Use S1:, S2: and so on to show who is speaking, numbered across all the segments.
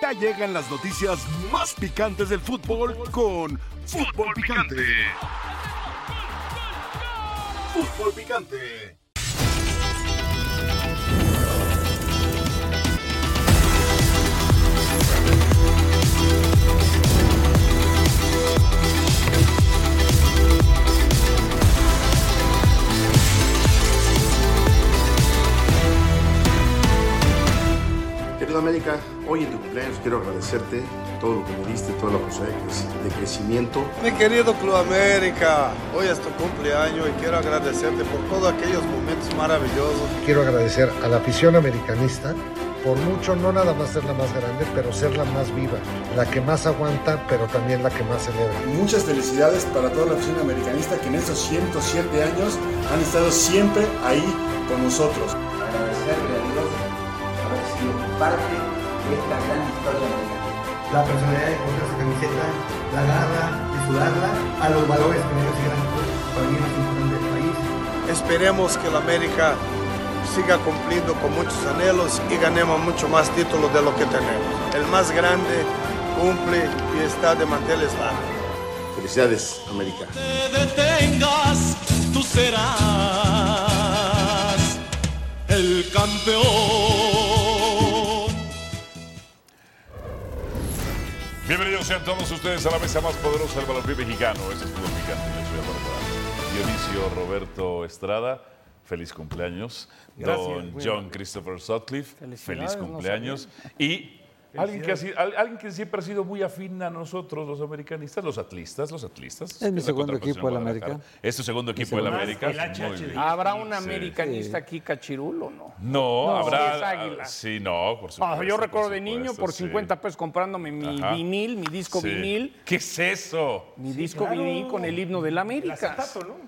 S1: Ya llegan las noticias más picantes del fútbol con Fútbol Picante. Fútbol Picante.
S2: América, hoy en tu cumpleaños quiero agradecerte todo lo que me diste, toda la posibilidad de crec- de crecimiento.
S3: Mi querido Club América, hoy es tu cumpleaños y quiero agradecerte por todos aquellos momentos maravillosos.
S4: Quiero agradecer a la afición americanista por mucho, no nada más ser la más grande, pero ser la más viva, la que más aguanta, pero también la que más celebra.
S5: Muchas felicidades para toda la afición americanista que en estos 107 años han estado siempre ahí con nosotros.
S6: agradecerle a Dios haber sido parte esta gran historia americana.
S7: la personalidad de comprar esa camiseta, la garra, de sudarla, a los valores que ese gran para mí más importante del país.
S3: Esperemos que el América siga cumpliendo con muchos anhelos y ganemos mucho más títulos de lo que tenemos. El más grande cumple y está de manteles largos.
S2: Felicidades, América.
S8: detengas, tú serás el campeón.
S9: Bienvenidos sean todos ustedes a la mesa más poderosa del balompié mexicano. Este es Fútbol Picante. Yo soy Morales. Dionisio Roberto Estrada, feliz cumpleaños.
S10: Gracias,
S9: Don John. Christopher Sutcliffe, feliz cumpleaños. y alguien que, ha sido- al- alguien que siempre ha sido muy afín a nosotros, los americanistas, los atlistas, los atlistas.
S11: Es mi segundo equipo del. América.
S9: Es tu segundo equipo del América.
S10: ¿Habrá un
S9: Sí.
S10: americanista aquí cachirulo no?
S9: No,
S10: No,
S9: habrá.
S10: sí águila.
S9: Sí, no, por
S10: Ah,
S9: supuesto.
S10: yo recuerdo de niño por
S9: sí.
S10: 50 pesos comprándome mi
S9: Ajá.
S10: vinil, mi disco
S9: Sí.
S10: vinil,
S9: ¿Qué es eso?
S10: mi disco vinil con el himno del América.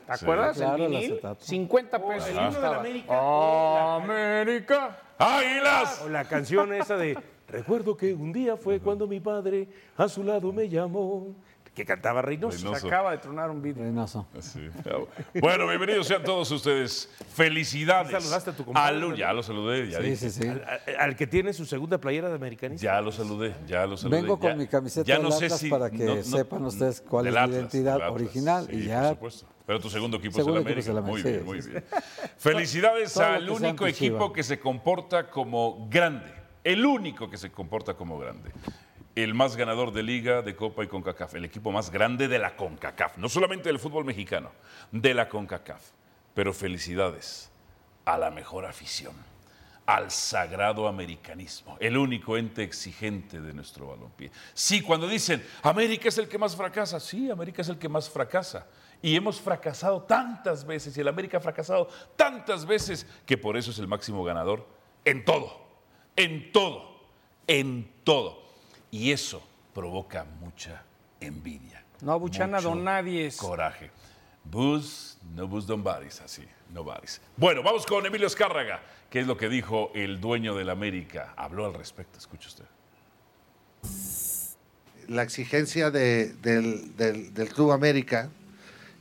S10: ¿Te acuerdas?
S11: Claro,
S10: el vinil,
S11: acetato.
S10: 50 pesos.
S9: el himno
S12: del América.
S10: América.
S9: ¡Águilas!
S12: O la canción esa de Recuerdo que un día fue cuando mi padre a su lado me llamó, que cantaba Reynoso.
S9: Reynoso.
S10: Se acaba de tronar un vidrio.
S11: Reynoso.
S9: Sí. Bueno, bienvenidos sean todos ustedes. Felicidades.
S12: ¿Saludaste a tu no?
S9: ya lo saludé, ya
S11: Sí,
S9: dije.
S11: sí, sí.
S12: Al, que tiene su segunda playera de americanista.
S9: Ya lo saludé, ya lo saludé.
S11: Vengo con mi camiseta
S9: ya no sé
S11: Atlas
S9: si-
S11: para que
S9: no- no-
S11: sepan ustedes cuál es mi identidad
S9: Atlas.
S11: original
S9: Sí,
S11: y ya.
S9: por supuesto. Pero tu segundo equipo
S11: Segundo
S9: es el América. Muy bien,
S11: sí,
S9: muy
S11: sí,
S9: bien. Felicidades al único equipo que se comporta como grande. El único que se comporta como grande. El más ganador de liga, de Copa y CONCACAF. El equipo más grande de la CONCACAF. No solamente del fútbol mexicano, de la CONCACAF. Pero felicidades a la mejor afición, al sagrado americanismo, el único ente exigente de nuestro balompié. Sí, cuando dicen, América es el que más fracasa, sí, América es el que más fracasa. Y hemos fracasado tantas veces, y el América ha fracasado tantas veces, que por eso es el máximo ganador en todo, en todo, en todo. Y eso provoca mucha envidia.
S10: No abuchan a don nadie.
S9: Coraje. Bus, no bus don baris, así, no baris. Bueno, vamos con Emilio Escárraga, que es lo que dijo el dueño del América. Habló al respecto, escuche usted.
S4: La exigencia de- del, del- del Club América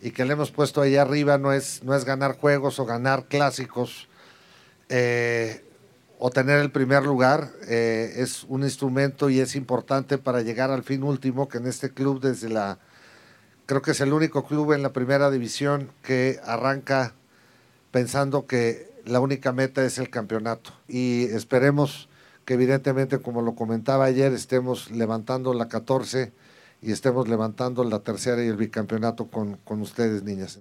S4: y que le hemos puesto ahí arriba no es, no es ganar juegos o ganar clásicos eh, o tener el primer lugar. eh, es un instrumento y es importante para llegar al fin último, que en este club desde la... Creo que es el único club en la primera división que arranca pensando que la única meta es el campeonato. Y esperemos que evidentemente, como lo comentaba ayer, estemos levantando la 14 y estemos levantando la tercera y el bicampeonato con, con ustedes, niñas.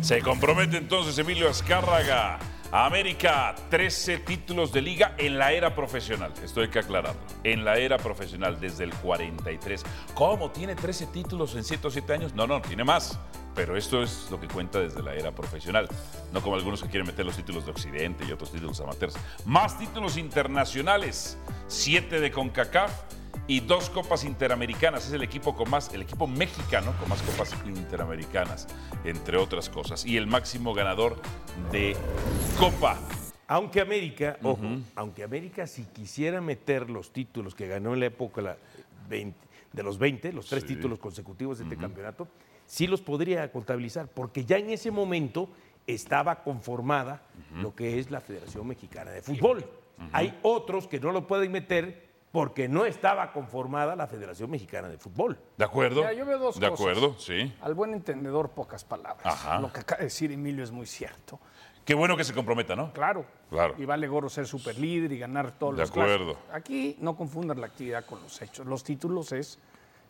S9: Se compromete entonces Emilio Azcárraga. América, 13 títulos de liga en la era profesional. Esto hay que aclararlo. En la era profesional, desde el 43. ¿Cómo? ¿Tiene 13 títulos en 107 años? No, no, tiene más. Pero esto es lo que cuenta desde la era profesional. No como algunos que quieren meter los títulos de Occidente y otros títulos amateurs. Más títulos internacionales. 7 de CONCACAF y dos copas interamericanas. Es el equipo con más, el equipo mexicano con más copas interamericanas, entre otras cosas. Y el máximo ganador de Copa.
S12: Aunque América, ojo, aunque América si quisiera meter los títulos que ganó en la época la 20 de los 20, los tres
S9: Sí.
S12: títulos consecutivos de este campeonato, sí los podría contabilizar, porque ya en ese momento estaba conformada lo que es la Federación Mexicana de Fútbol. Hay otros que no lo pueden meter porque no estaba conformada la Federación Mexicana de Fútbol.
S9: ¿De acuerdo?
S10: Mira, yo veo dos
S9: de
S10: cosas.
S9: acuerdo, sí.
S10: Al buen entendedor, pocas palabras.
S9: Ajá.
S10: Lo que acaba de decir Emilio es muy cierto.
S9: Qué bueno que se comprometa, ¿no?
S10: Claro.
S9: Claro.
S10: Y vale gorro ser superlíder y ganar todos
S9: De
S10: los
S9: acuerdo.
S10: clásicos. Aquí no confundan la actividad con los hechos. Los títulos es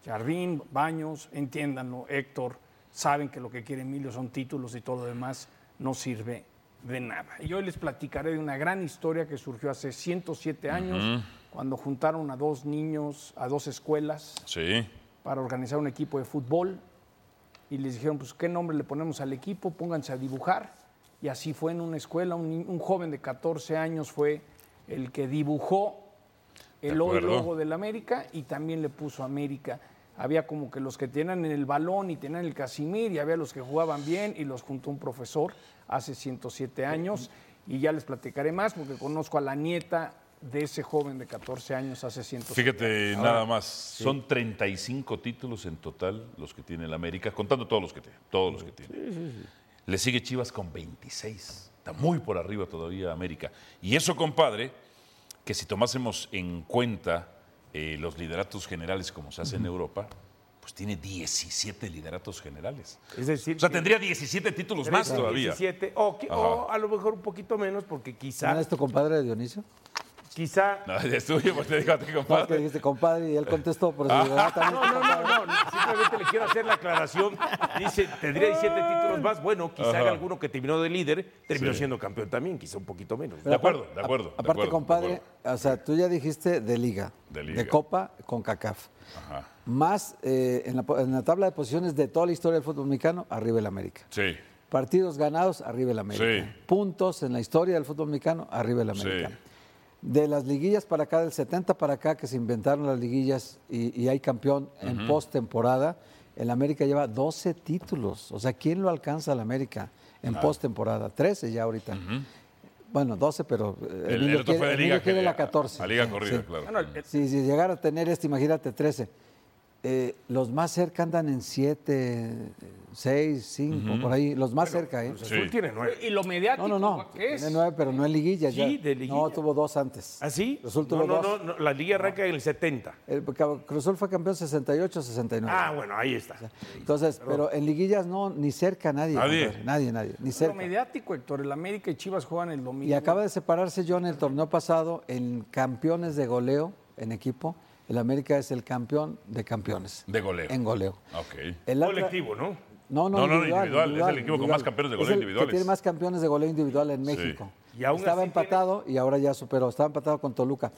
S10: Jardín, Baños, entiéndanlo, Héctor, saben que lo que quiere Emilio son títulos y todo lo demás no sirve de nada. Y hoy les platicaré de una gran historia que surgió hace 107 años,
S9: Ujú.
S10: Cuando juntaron a dos niños, a dos escuelas,
S9: Sí.
S10: para organizar un equipo de fútbol y les dijeron, pues, ¿qué nombre le ponemos al equipo? Pónganse a dibujar. Y así fue en una escuela, un, joven de 14 años fue el que dibujó el
S9: acuerdo.
S10: logo del América y también le puso América. Había como que los que tenían el balón y tenían el Casimir y había los que jugaban bien y los juntó un profesor hace 107 años y ya les platicaré más porque conozco a la nieta de ese joven de 14 años hace 107
S9: Fíjate,
S10: años.
S9: nada más. Son 35 títulos en total los que tiene el América, contando todos los que tiene. Todos los que tiene. Le sigue Chivas con 26. Está muy por arriba todavía América. Y eso, compadre, que si tomásemos en cuenta eh, los lideratos generales como se hace en Europa, pues tiene 17 lideratos generales.
S12: Es decir,
S9: O sea, tendría 17 títulos más
S12: 13,
S9: todavía.
S12: 17, o, a lo mejor un poquito menos, porque
S11: ¿No
S12: quizá,
S11: es tu compadre Dionisio?
S12: Quizá
S9: No, es tuyo, pues te digo a ti,
S11: No, que
S9: compadre.
S11: dijiste compadre y él contestó, por ah, también
S12: No, no, no,
S11: compadre.
S12: no, simplemente le quiero hacer la aclaración. Dice, tendría 17 títulos más. Bueno, quizá
S9: Ajá.
S12: alguno que terminó de líder terminó
S9: Sí.
S12: siendo campeón también, quizá un poquito menos.
S9: De acuerdo, de acuerdo. de
S11: Aparte,
S9: acuerdo, de
S11: compadre,
S9: acuerdo.
S11: o sea, tú ya dijiste de liga,
S9: De liga.
S11: Copa con CACAF.
S9: Ajá.
S11: Más eh, en, la, en la tabla de posiciones de toda la historia del fútbol mexicano, arriba el América.
S9: Sí.
S11: Partidos ganados, arriba el América.
S9: Sí.
S11: Puntos en la historia del fútbol mexicano, arriba el América.
S9: Sí.
S11: De las liguillas para acá, del 70 para acá, que se inventaron las liguillas y, y hay campeón en postemporada, el América lleva 12 títulos. O sea, ¿quién lo alcanza al América en postemporada? 13 ya ahorita. Bueno, 12, pero
S9: El- el otro fue de
S11: quiere-
S9: liga
S11: quiere
S9: que-
S11: la 14.
S9: a liga
S11: Sí,
S9: corrida,
S11: sí.
S9: claro.
S10: Bueno, el-
S11: Si, si llegara a tener este, imagínate 13. Eh, los más cerca andan en 7, 6, 5, por ahí. Los más cerca, ¿eh?
S12: Cruz Azul tiene nueve.
S10: Y lo mediático,
S11: No, no, no.
S10: ¿qué es?
S11: Tiene 9, pero no en liguilla.
S12: Sí,
S11: ya.
S12: de liguilla.
S11: No, tuvo dos antes.
S12: ¿Ah, sí?
S11: Cruz Azul tuvo
S12: no, no,
S11: dos.
S12: no, no, la liga arranca en el 70.
S11: El Cruz Azul fue campeón 68, 69.
S12: Ah, bueno, ahí está.
S11: Entonces, pero en liguillas no, ni cerca nadie.
S9: Nadie.
S11: compadre, Nadie, nadie. Ni
S10: Lo
S11: cerca.
S10: mediático, Héctor. El América y Chivas juegan el domingo.
S11: Y acaba de separarse John el torneo pasado en campeones de goleo en equipo. El América es el campeón de campeones.
S9: De goleo.
S11: En goleo.
S9: Ok.
S11: El Atlas-
S12: Colectivo, ¿no?
S11: No, no,
S9: No, no,
S11: individual,
S9: individual, es el equipo con más campeones de goleo
S11: Es el
S9: individuales.
S11: Que tiene más campeones de goleo individual en
S9: Sí.
S11: México.
S12: Y aún
S11: Estaba empatado y ahora ya superó. Estaba empatado con Toluca.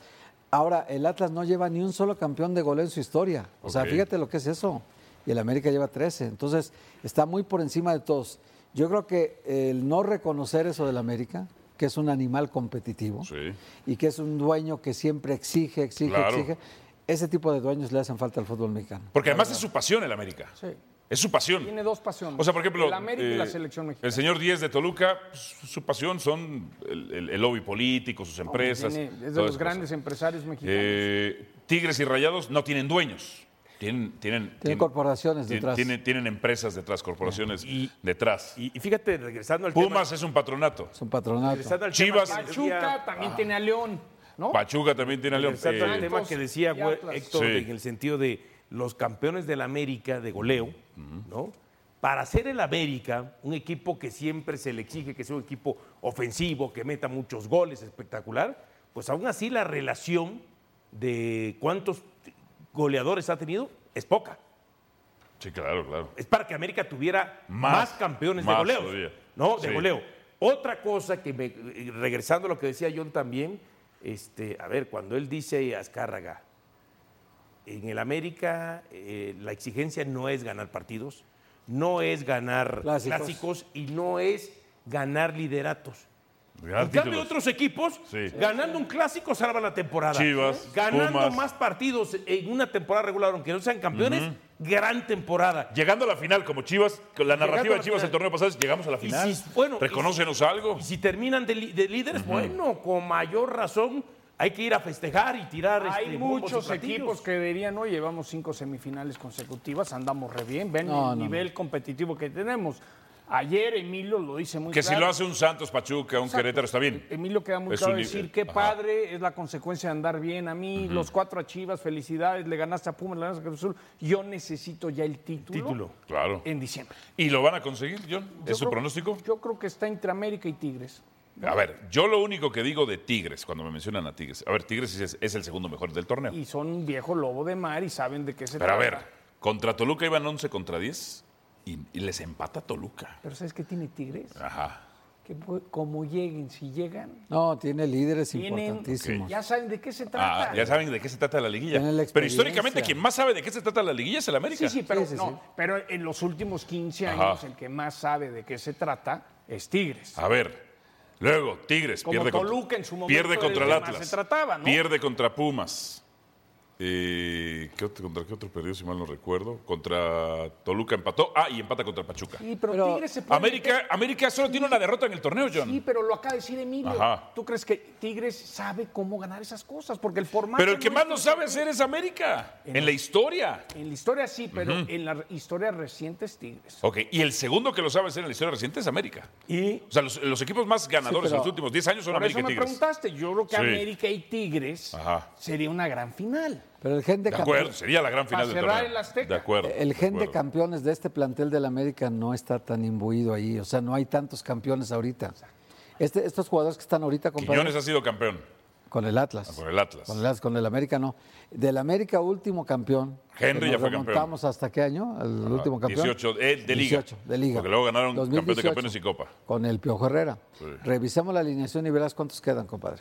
S11: Ahora, el Atlas no lleva ni un solo campeón de goleo en su historia. O sea, fíjate lo que es eso. Y el América lleva 13. Entonces, está muy por encima de todos. Yo creo que el no reconocer eso del América, que es un animal competitivo
S9: Sí.
S11: y que es un dueño que siempre exige, exige,
S9: Claro.
S11: exige, ese tipo de dueños le hacen falta al fútbol mexicano.
S9: Porque además es su pasión el América.
S10: Sí.
S9: Es su pasión.
S10: Tiene dos pasiones.
S9: O sea, por ejemplo,
S10: El América y la
S9: eh,
S10: selección mexicana.
S9: el señor Díez de Toluca, su, su pasión son el, el- el lobby político, sus empresas.
S10: Tiene- es de los grandes
S9: cosas.
S10: empresarios mexicanos.
S9: Eh, Tigres y Rayados no tienen dueños. Tienen, tienen, tienen-
S11: corporaciones detrás.
S9: Tienen, tienen empresas detrás, corporaciones detrás.
S12: Y, y fíjate, regresando al
S9: Pumas es un patronato.
S11: Es un patronato.
S12: Regresando al
S9: Chivas-
S10: Pachuca también tiene a León, ¿no?
S9: Pachuca también tiene a León.
S12: Al
S9: Eh,
S12: tema que decía. Héctor,
S9: Sí.
S12: en el sentido de los campeones del América de goleo, ¿no? Para ser el América, un equipo que siempre se le exige que sea un equipo ofensivo, que meta muchos goles, espectacular, pues aún así la relación de cuántos goleadores ha tenido es poca.
S9: sí, claro, claro.
S12: Es para que América tuviera
S9: Más,
S12: más, campeones
S9: más
S12: de goleo.
S9: todavía.
S12: No, de
S9: Sí.
S12: goleo. Otra cosa que me, regresando a lo que decía John también, este, a ver, cuando él dice Azcárraga, en el América eh, la exigencia no es ganar partidos, no es ganar
S11: Clásicos.
S12: clásicos, y no es ganar lideratos.
S9: Ganar
S12: En cambio, otros equipos,
S9: Sí.
S12: ganando un clásico, salvan la temporada.
S9: Chivas,
S12: Ganando
S9: Pumas.
S12: más partidos en una temporada regular, aunque no sean campeones, gran temporada.
S9: Llegando a la final, como Chivas, con la narrativa
S12: a
S9: de
S12: la
S9: Chivas
S12: final.
S9: el torneo pasado, es, llegamos a la
S12: Y
S9: final.
S12: si- bueno,
S9: Reconócenos algo.
S12: Y si terminan de, líderes, bueno, con mayor razón hay que ir a festejar y tirar
S10: Hay
S12: este, y
S10: muchos equipos que dirían, oye, llevamos cinco semifinales consecutivas, andamos re bien, ven
S11: No,
S10: el
S11: no,
S10: nivel competitivo que tenemos. Ayer Emilio lo dice muy
S9: Que si
S10: claro.
S9: lo hace un Santos, Pachuca, un
S10: Exacto.
S9: Querétaro, está bien.
S10: Emilio queda muy
S9: Es
S10: claro
S9: un
S10: decir qué
S9: Ajá.
S10: padre, es la consecuencia de andar bien. A mí, los cuatro a Chivas, felicidades, le ganaste a Pumas, le ganaste a Cruz Azul. Yo necesito ya el título,
S12: Título.
S9: Claro.
S10: en diciembre.
S9: ¿Y lo van a conseguir, John?
S10: Yo
S9: ¿Es su
S10: creo-
S9: pronóstico?
S10: Yo creo que está entre América y Tigres.
S9: A ver, yo lo único que digo de Tigres, cuando me mencionan a Tigres, a ver, Tigres es, es el segundo mejor del torneo.
S10: Y son un viejo lobo de mar y saben de qué se
S9: Pero a
S10: trata.
S9: ver, contra Toluca iban 11 contra 10 y, y les empata Toluca.
S10: Pero ¿sabes qué tiene Tigres?
S9: Ajá.
S10: Que como lleguen, si llegan,
S11: No, tiene líderes
S10: tienen,
S11: importantísimos.
S10: ya saben de qué se trata.
S9: Ah, ya saben de qué se trata la liguilla.
S11: La
S9: Pero históricamente quien más sabe de qué se trata la liguilla es el América.
S10: Sí, sí, pero,
S11: Sí, sí,
S10: no,
S11: sí.
S10: pero en los últimos 15
S9: Ajá.
S10: años el que más sabe de qué se trata es Tigres.
S9: A ver, luego Tigres
S10: Como
S9: pierde
S10: Toluca
S9: contra,
S10: en su momento
S9: pierde contra
S10: el
S9: Atlas.
S10: se trataba, ¿no?
S9: Pierde contra Pumas. Eh, ¿qué otro- ¿Contra qué otro perdió, si mal no recuerdo? Contra Toluca empató. Ah, y empata contra Pachuca.
S10: Sí, pero,
S11: Pero
S10: Tigres se puede
S9: América,
S10: meter-
S9: América solo tiene una derrota en el torneo, John.
S10: Sí, pero lo acaba de decir Emilio.
S9: Ajá.
S10: ¿Tú crees que Tigres sabe cómo ganar esas cosas? Porque el formato.
S9: Pero el que
S10: no
S9: más lo sabe hacer es América. En la historia.
S10: En la historia sí, pero en la historia reciente es Tigres.
S9: Ok, y el segundo que lo sabe hacer en la historia reciente es América.
S12: Y
S9: O sea, los, los equipos más ganadores en los últimos 10 años son
S10: Por eso
S9: América y
S10: me
S9: Tigres.
S10: preguntaste. Yo creo que
S9: Sí.
S10: América y Tigres
S9: Ajá.
S10: sería una gran final.
S11: Pero el gen de,
S9: acuerdo, sería la gran final
S10: Para
S9: del
S10: cerrar
S9: torneo.
S10: el Azteca.
S9: De acuerdo.
S11: el gen de campeones de este plantel del América no está tan imbuido ahí. O sea, no hay tantos campeones ahorita. Este- estos jugadores que están ahorita compadre,
S9: Quiñones ha sido campeón
S11: con el Atlas.
S9: con el Atlas.
S11: Con el, Atlas, con el América no. Del América último campeón.
S9: Henry ya fue campeón.
S11: remontamos hasta qué año? El último campeón.
S9: 18, eh, de liga.
S11: 18, de liga.
S9: Porque luego ganaron campeón de
S11: 2018,
S9: campeones y copa.
S11: Con el Piojo Herrera.
S9: Sí.
S11: Revisemos la alineación y verás cuántos quedan, compadre.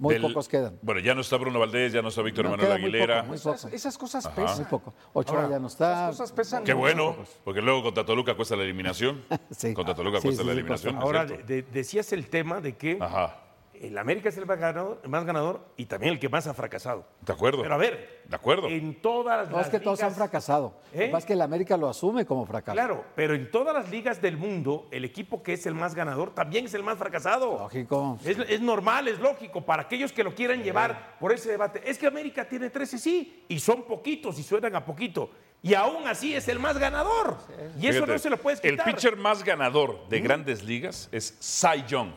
S11: Muy
S9: Del-
S11: pocos quedan.
S9: Bueno, ya no está Bruno Valdés, ya no está Víctor
S11: No,
S9: Manuel
S11: muy
S9: Aguilera.
S11: poco, muy poco.
S10: Esas, esas cosas
S11: Muy
S10: pesan.
S11: poco. Ochoa ya no está.
S10: Esas cosas pesan.
S9: Qué bueno, porque luego contra Toluca cuesta la eliminación.
S11: Sí.
S9: Contra Toluca
S11: Sí,
S9: cuesta
S11: sí,
S9: la
S11: sí,
S9: eliminación.
S12: ahora de- decías el tema de que
S9: Ajá,
S12: el América es el más ganador, el más ganador y también el que más ha fracasado.
S9: de acuerdo.
S12: Pero a ver,
S9: De acuerdo.
S12: en todas
S11: No,
S12: las
S11: es que todos han fracasado.
S12: ¿Eh?
S11: Lo que pasa es que el América lo asume como fracaso.
S12: Claro, pero en todas las ligas del mundo, el equipo que es el más ganador también es el más fracasado.
S11: Lógico.
S12: Es, es normal, es lógico, para aquellos que lo quieran llevar por ese debate. Es que América tiene 13, sí, y son poquitos y suenan a poquito. Y aún así es el más ganador. Y eso
S9: Fíjate,
S12: no se lo puedes
S9: El
S12: quitar.
S9: pitcher más ganador de grandes ligas es Cy Young.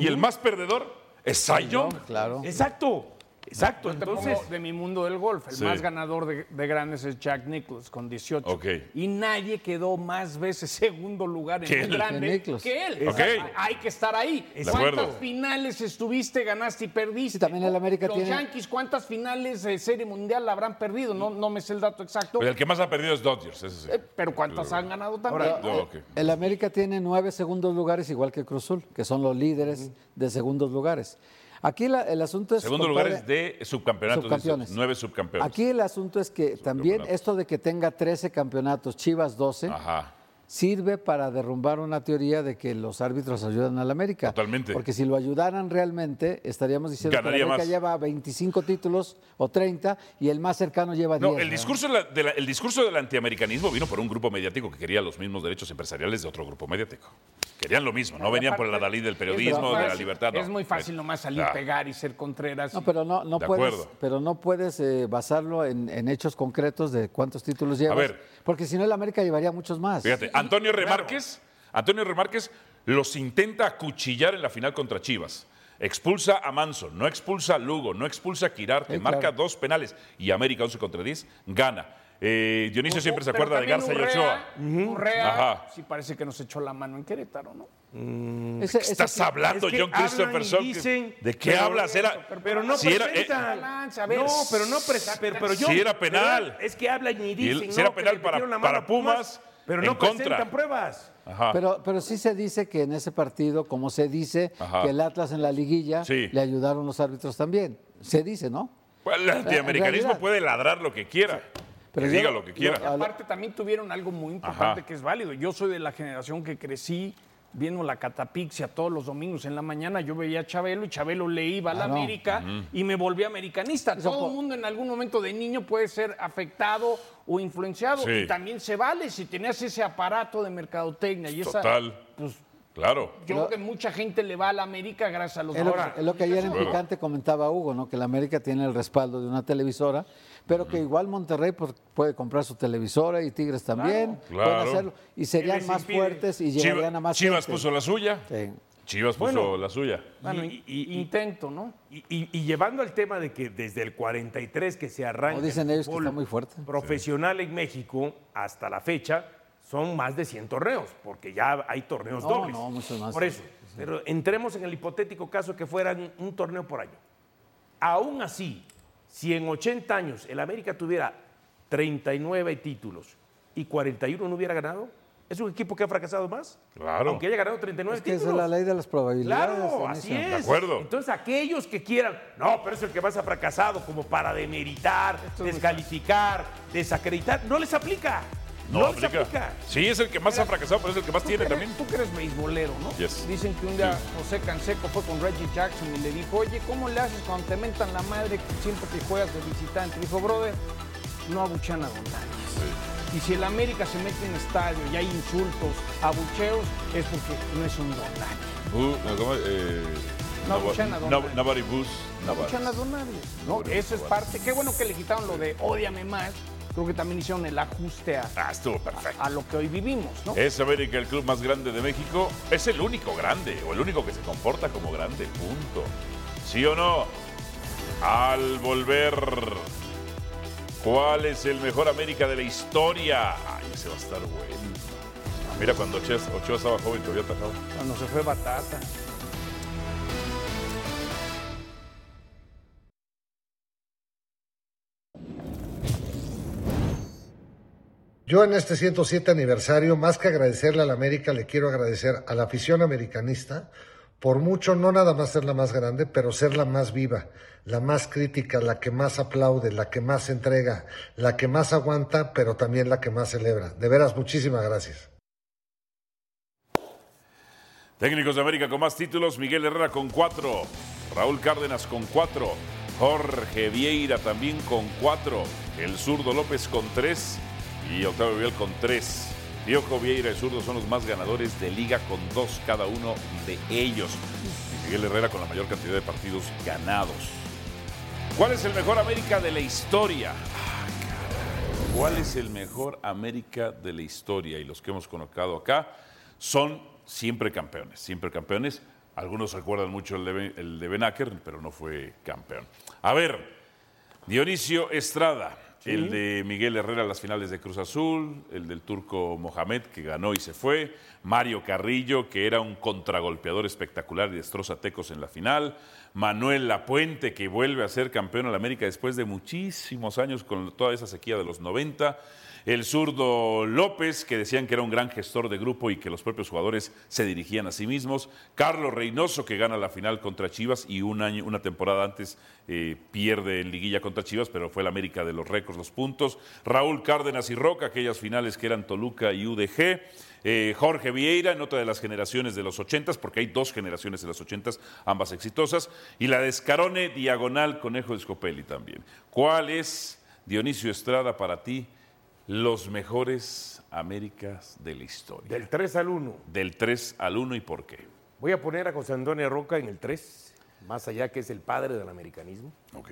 S9: Y el más perdedor es Cy Young.
S11: Claro.
S12: Exacto, exacto.
S10: Yo te pongo
S12: Entonces,
S10: de mi mundo del golf, el
S9: Sí.
S10: más ganador de, de grandes es Jack Nicklaus con 18.
S9: Ok.
S10: Y nadie quedó más veces segundo lugar en
S9: Que él.
S10: grande
S11: Que Nicklaus.
S10: que él.
S9: Ok.
S10: Hay que estar ahí.
S9: De
S10: ¿Cuántas finales estuviste, ganaste y perdiste?
S11: Sí, también el América
S10: Los
S11: tiene-
S10: Yankees, ¿cuántas finales de Serie Mundial habrán perdido? No, no me sé el dato exacto.
S9: Pues el que más ha perdido es Dodgers, ese sí.
S10: Eh, pero ¿cuántas han ganado también?
S9: No, ok.
S11: El América tiene nueve segundos lugares, igual que Cruz Azul, que son los líderes de segundos lugares. Aquí la- el asunto es.
S9: Segundo lugar es de subcampeonatos.
S11: Subcampeones.
S9: dice, nueve subcampeones.
S11: Aquí el asunto es que también esto de que tenga 13 campeonatos, Chivas 12,
S9: Ajá.
S11: sirve para derrumbar una teoría de que los árbitros ayudan al América.
S9: Totalmente.
S11: Porque si lo ayudaran realmente, estaríamos diciendo
S9: Ganaría
S11: que el América
S9: más.
S11: lleva 25 títulos o 30 y el más cercano lleva 10.
S9: No, el
S11: ¿no?
S9: discurso, la- de la- el discurso del antiamericanismo vino por un grupo mediático que quería los mismos derechos empresariales de otro grupo mediático. Querían lo mismo, no venían por la Dalí del periodismo, de la libertad. no.
S10: Es muy fácil nomás salir,
S9: Ah.
S10: pegar y ser Contreras.
S11: No,
S10: y-
S11: pero no, no
S9: De
S11: puedes,
S9: acuerdo.
S11: pero no puedes eh, basarlo en, en hechos concretos de cuántos títulos llevas.
S9: ver.
S11: Porque si no, el América llevaría muchos más.
S9: Fíjate, Antonio Remárquez, Antonio Remárquez los intenta acuchillar en la final contra Chivas. Expulsa a Manson, no expulsa a Lugo, no expulsa a Quirarte,
S11: Sí,
S9: marca
S11: claro.
S9: dos penales y América 11 contra 10 gana. Eh, Dionisio siempre se acuerda de Garza y Ochoa.
S10: Urrea,
S9: Ajá.
S10: sí parece que nos echó la mano en Querétaro, ¿no?
S11: Ese- ese
S9: Estás hablando,
S12: es que
S9: John Christopher
S12: hablan y
S9: Sol.
S12: dicen,
S9: ¿De qué
S12: pero-
S9: hablas? Era,
S12: pero no
S9: si era, eh.
S12: No, pero no pero, pero yo,
S9: Sí era penal.
S12: pero Es que hablan y
S9: Y
S12: dicen.
S9: el- sí era
S12: no,
S9: penal para- para Pumas,
S12: pero no
S9: contra.
S12: presentan pruebas.
S9: Ajá.
S11: Pero, pero sí se dice que en ese partido, como se dice,
S9: Ajá.
S11: que el Atlas en la liguilla
S9: Sí.
S11: le ayudaron los árbitros también. Se dice, ¿no?
S9: Pues, el antiamericanismo puede ladrar lo que quiera.
S11: Pero
S9: que
S11: yo-
S9: diga lo que quiera.
S10: Aparte también tuvieron algo muy importante
S9: Ajá.
S10: que es válido. Yo soy de la generación que crecí viendo la catapixia todos los domingos en la mañana. Yo veía a Chabelo y Chabelo le iba a la
S11: Claro.
S10: América y me volví americanista.
S11: Eso
S10: Todo el mundo en algún momento de niño puede ser afectado o influenciado.
S9: Sí.
S10: Y también se vale si tenías ese aparato de mercadotecnia y esa,
S9: Total.
S10: pues
S9: Claro.
S10: Yo creo que mucha gente le va a la América gracias a los
S11: Es lo,
S10: Ahora,
S11: es lo que ayer en
S9: Bueno.
S11: Picante comentaba Hugo, ¿no? Que la América tiene el respaldo de una televisora, pero que igual Monterrey pues, puede comprar su televisora y Tigres también.
S9: Claro.
S11: Pueden hacerlo. Y serían más
S12: impide?
S11: fuertes y
S9: Chiva-
S11: llegarían a más
S9: Chivas
S11: gente.
S9: puso la suya.
S11: Sí.
S9: Chivas puso
S12: Bueno.
S9: la suya.
S10: Bueno,
S12: Y-
S10: y-
S12: y-
S10: intento, ¿no?
S12: Y, y- y llevando al tema de que desde el 43 que se arranca.
S11: Como dicen
S12: el
S11: ellos que está muy fuerte.
S12: Profesional en México hasta la fecha son más de 100 torneos, porque ya hay torneos
S11: No,
S12: dobles.
S11: no, muchos más.
S12: Por eso. Pero entremos en el hipotético caso que fueran un torneo por año. Aún así, si en 80 años el América tuviera 39 títulos y 41 no hubiera ganado, ¿es un equipo que ha fracasado más?
S9: Claro.
S12: Aunque haya ganado 39
S11: Es que esa
S12: títulos.
S11: es la ley de las probabilidades.
S12: Claro, así es.
S9: De acuerdo.
S12: Entonces, aquellos que quieran, no, pero es el que más ha fracasado, como para demeritar, descalificar, desacreditar, no les aplica.
S9: No,
S12: No, les
S9: aplica.
S12: aplica.
S9: Sí, es el que más ha fracasado, pero es el que más tiene
S10: eres-
S9: también.
S10: Tú que eres beisbolero, ¿no?
S9: Yes.
S10: Dicen que un día José Canseco fue con Reggie Jackson y le dijo, oye, ¿cómo le haces cuando te mentan la madre que siempre que juegas de visitante? Dijo, brother, no abuchean a nadie. Y si el América se mete en estadio y hay insultos, abucheos, es porque no es un nadie.
S9: Uh, no. Eh, nobody-
S10: Buchanan,
S9: no-
S10: ¿dónde?
S9: Nobody
S10: No
S9: nobody.
S10: abuchean a. ¿no? Eso es parte. Qué bueno que le quitaron lo de ódiame más. Creo que también hicieron el ajuste a,
S9: Ah, estuvo perfecto.
S10: a lo que hoy vivimos, ¿no?
S9: Es América el club más grande de México. Es el único grande, o el único que se comporta como grande, punto. ¿Sí o no? Al volver, ¿cuál es el mejor América de la historia? Ay, ese va a estar bueno. Mira, cuando Ochoa, Ochoa estaba joven todavía atajaba.
S10: Cuando se fue Batata.
S4: Yo en este 107 aniversario, más que agradecerle a la América, le quiero agradecer a la afición americanista por mucho, no nada más ser la más grande, pero ser la más viva, la más crítica, la que más aplaude, la que más entrega, la que más aguanta, pero también la que más celebra. De veras, muchísimas gracias.
S9: Técnicos de América con más títulos, Miguel Herrera con cuatro, Raúl Cárdenas con cuatro, Jorge Vieira también con cuatro, el zurdo López con tres y Octavio Vial con tres. Piojo Vieira y zurdo son los más ganadores de liga con dos cada uno de ellos. Miguel Herrera con la mayor cantidad de partidos ganados. ¿Cuál es el mejor América de la historia? ¿Cuál es el mejor América de la historia? Y los que hemos colocado acá son siempre campeones, siempre campeones. Algunos recuerdan mucho el de, el pero no fue campeón. A ver, Dionisio Estrada, el de Miguel Herrera en las finales de Cruz Azul, el del turco Mohamed que ganó y se fue, Mario Carrillo que era un contragolpeador espectacular y destroza tecos en la final, Manuel Lapuente que vuelve a ser campeón en la América después de muchísimos años con toda esa sequía de los 90, el zurdo López, que decían que era un gran gestor de grupo y que los propios jugadores se dirigían a sí mismos. Carlos Reynoso, que gana la final contra Chivas y un año, una temporada antes eh, pierde en liguilla contra Chivas, pero fue el América de los récords, los puntos. Raúl Cárdenas y Roca, aquellas finales que eran Toluca y UDG. Eh, Jorge Vieira, en otra de las generaciones de los ochentas, porque hay dos generaciones de los ochentas, ambas exitosas. Y la de Escarone, Diagonal, Conejo de Scopelli también. ¿Cuál es, Dionisio Estrada, para ti? Los mejores Américas de la historia.
S12: Del 3 al 1.
S9: Del 3 al 1 y por qué.
S12: Voy a poner a José Antonio Roca en el 3, más allá que es el padre del americanismo,
S9: Ok.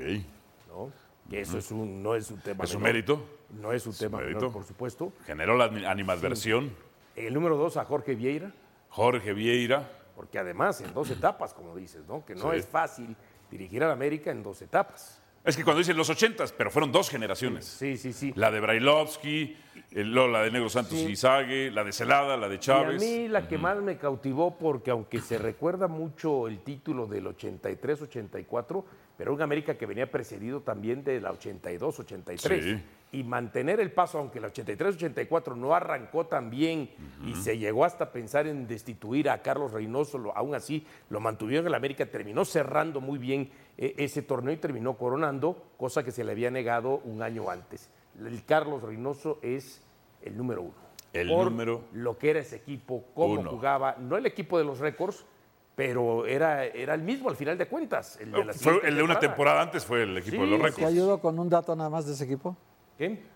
S12: ¿no? Que eso es un, no es un tema
S9: ¿Es un mérito?
S12: No es un
S9: Es
S12: tema
S9: un
S12: menor,
S9: mérito.
S12: por supuesto.
S9: Generó la ani- animadversión.
S12: El número 2 a Jorge Vieira,
S9: Jorge Vieira.
S12: porque además en dos etapas, como dices, ¿no? Que no
S9: Sí.
S12: es fácil dirigir al América en dos etapas.
S9: Es que cuando dicen los ochentas, pero fueron dos generaciones.
S12: Sí, sí, sí.
S9: La de Brailovsky, la de Negro Santos
S12: Sí.
S9: y Izague, la de Celada, la de Chávez.
S12: Y a mí la que más me cautivó, porque aunque se recuerda mucho el título del 83-84, pero un América que venía precedido también de la 82-83.
S9: Sí.
S12: Y mantener el paso, aunque la 83-84 no arrancó tan bien y se llegó hasta pensar en destituir a Carlos Reynoso, lo- aún así lo mantuvieron el América, terminó cerrando muy bien eh, ese torneo y terminó coronando, cosa que se le había negado un año antes. El Carlos Reynoso es el número uno
S9: El
S12: por
S9: número
S12: lo que era ese equipo, cómo
S9: uno.
S12: jugaba, no el equipo de los récords, pero era, era el mismo al final de cuentas. El de, la
S9: Fue
S12: siguiente
S9: el de una temporada antes fue el equipo
S12: Sí,
S9: de los
S12: sí.
S11: ¿Te
S9: récords.
S11: ayudo con un dato nada más de ese equipo?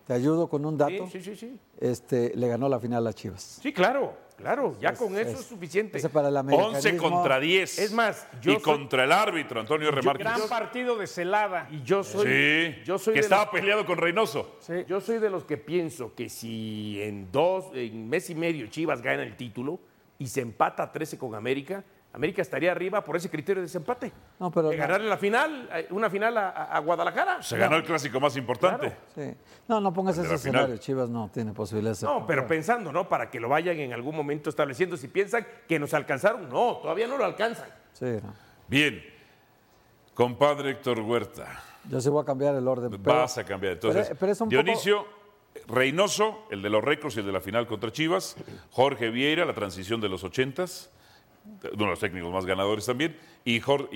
S11: Te ayudo con un dato.
S12: Sí, sí, sí, sí.
S11: Este, le ganó la final a Chivas.
S12: Sí, claro, claro. Ya con eso
S11: es-
S12: es suficiente.
S11: ese para el
S9: 11
S11: americanismo-
S9: contra 10.
S12: Es más, yo
S9: y
S12: soy-
S9: contra el árbitro, Antonio Remarques.
S10: Gran partido de celada.
S12: Y yo soy,
S9: Sí,
S12: yo soy
S9: que
S12: de
S9: estaba
S12: los-
S9: peleado con Reynoso.
S12: Yo soy de los que pienso que si en dos, en mes y medio Chivas gana el título y se empata a 13 con América, América estaría arriba por ese criterio de desempate.
S11: No, pero
S12: de
S11: no.
S12: ganarle la final, eh, una final a, Guadalajara.
S9: Se ganó el clásico más importante.
S11: Sí. No, no pongas ese
S9: final.
S11: escenario. Chivas no tiene posibilidades. de
S12: No, pero pensando, ¿no? Para que lo vayan en algún momento estableciendo. Si piensan que nos alcanzaron, no, todavía no lo alcanzan.
S11: Sí, no.
S9: Bien. Compadre Héctor Huerta.
S11: Yo sí voy a cambiar el orden. pero-
S9: Vas a cambiar. Entonces,
S11: pero- pero es un poco-
S9: Dionisio, Reynoso, el de los récords y el de la final contra Chivas. Jorge Vieira, la transición de los ochentas. Uno de los técnicos más ganadores también. Y, José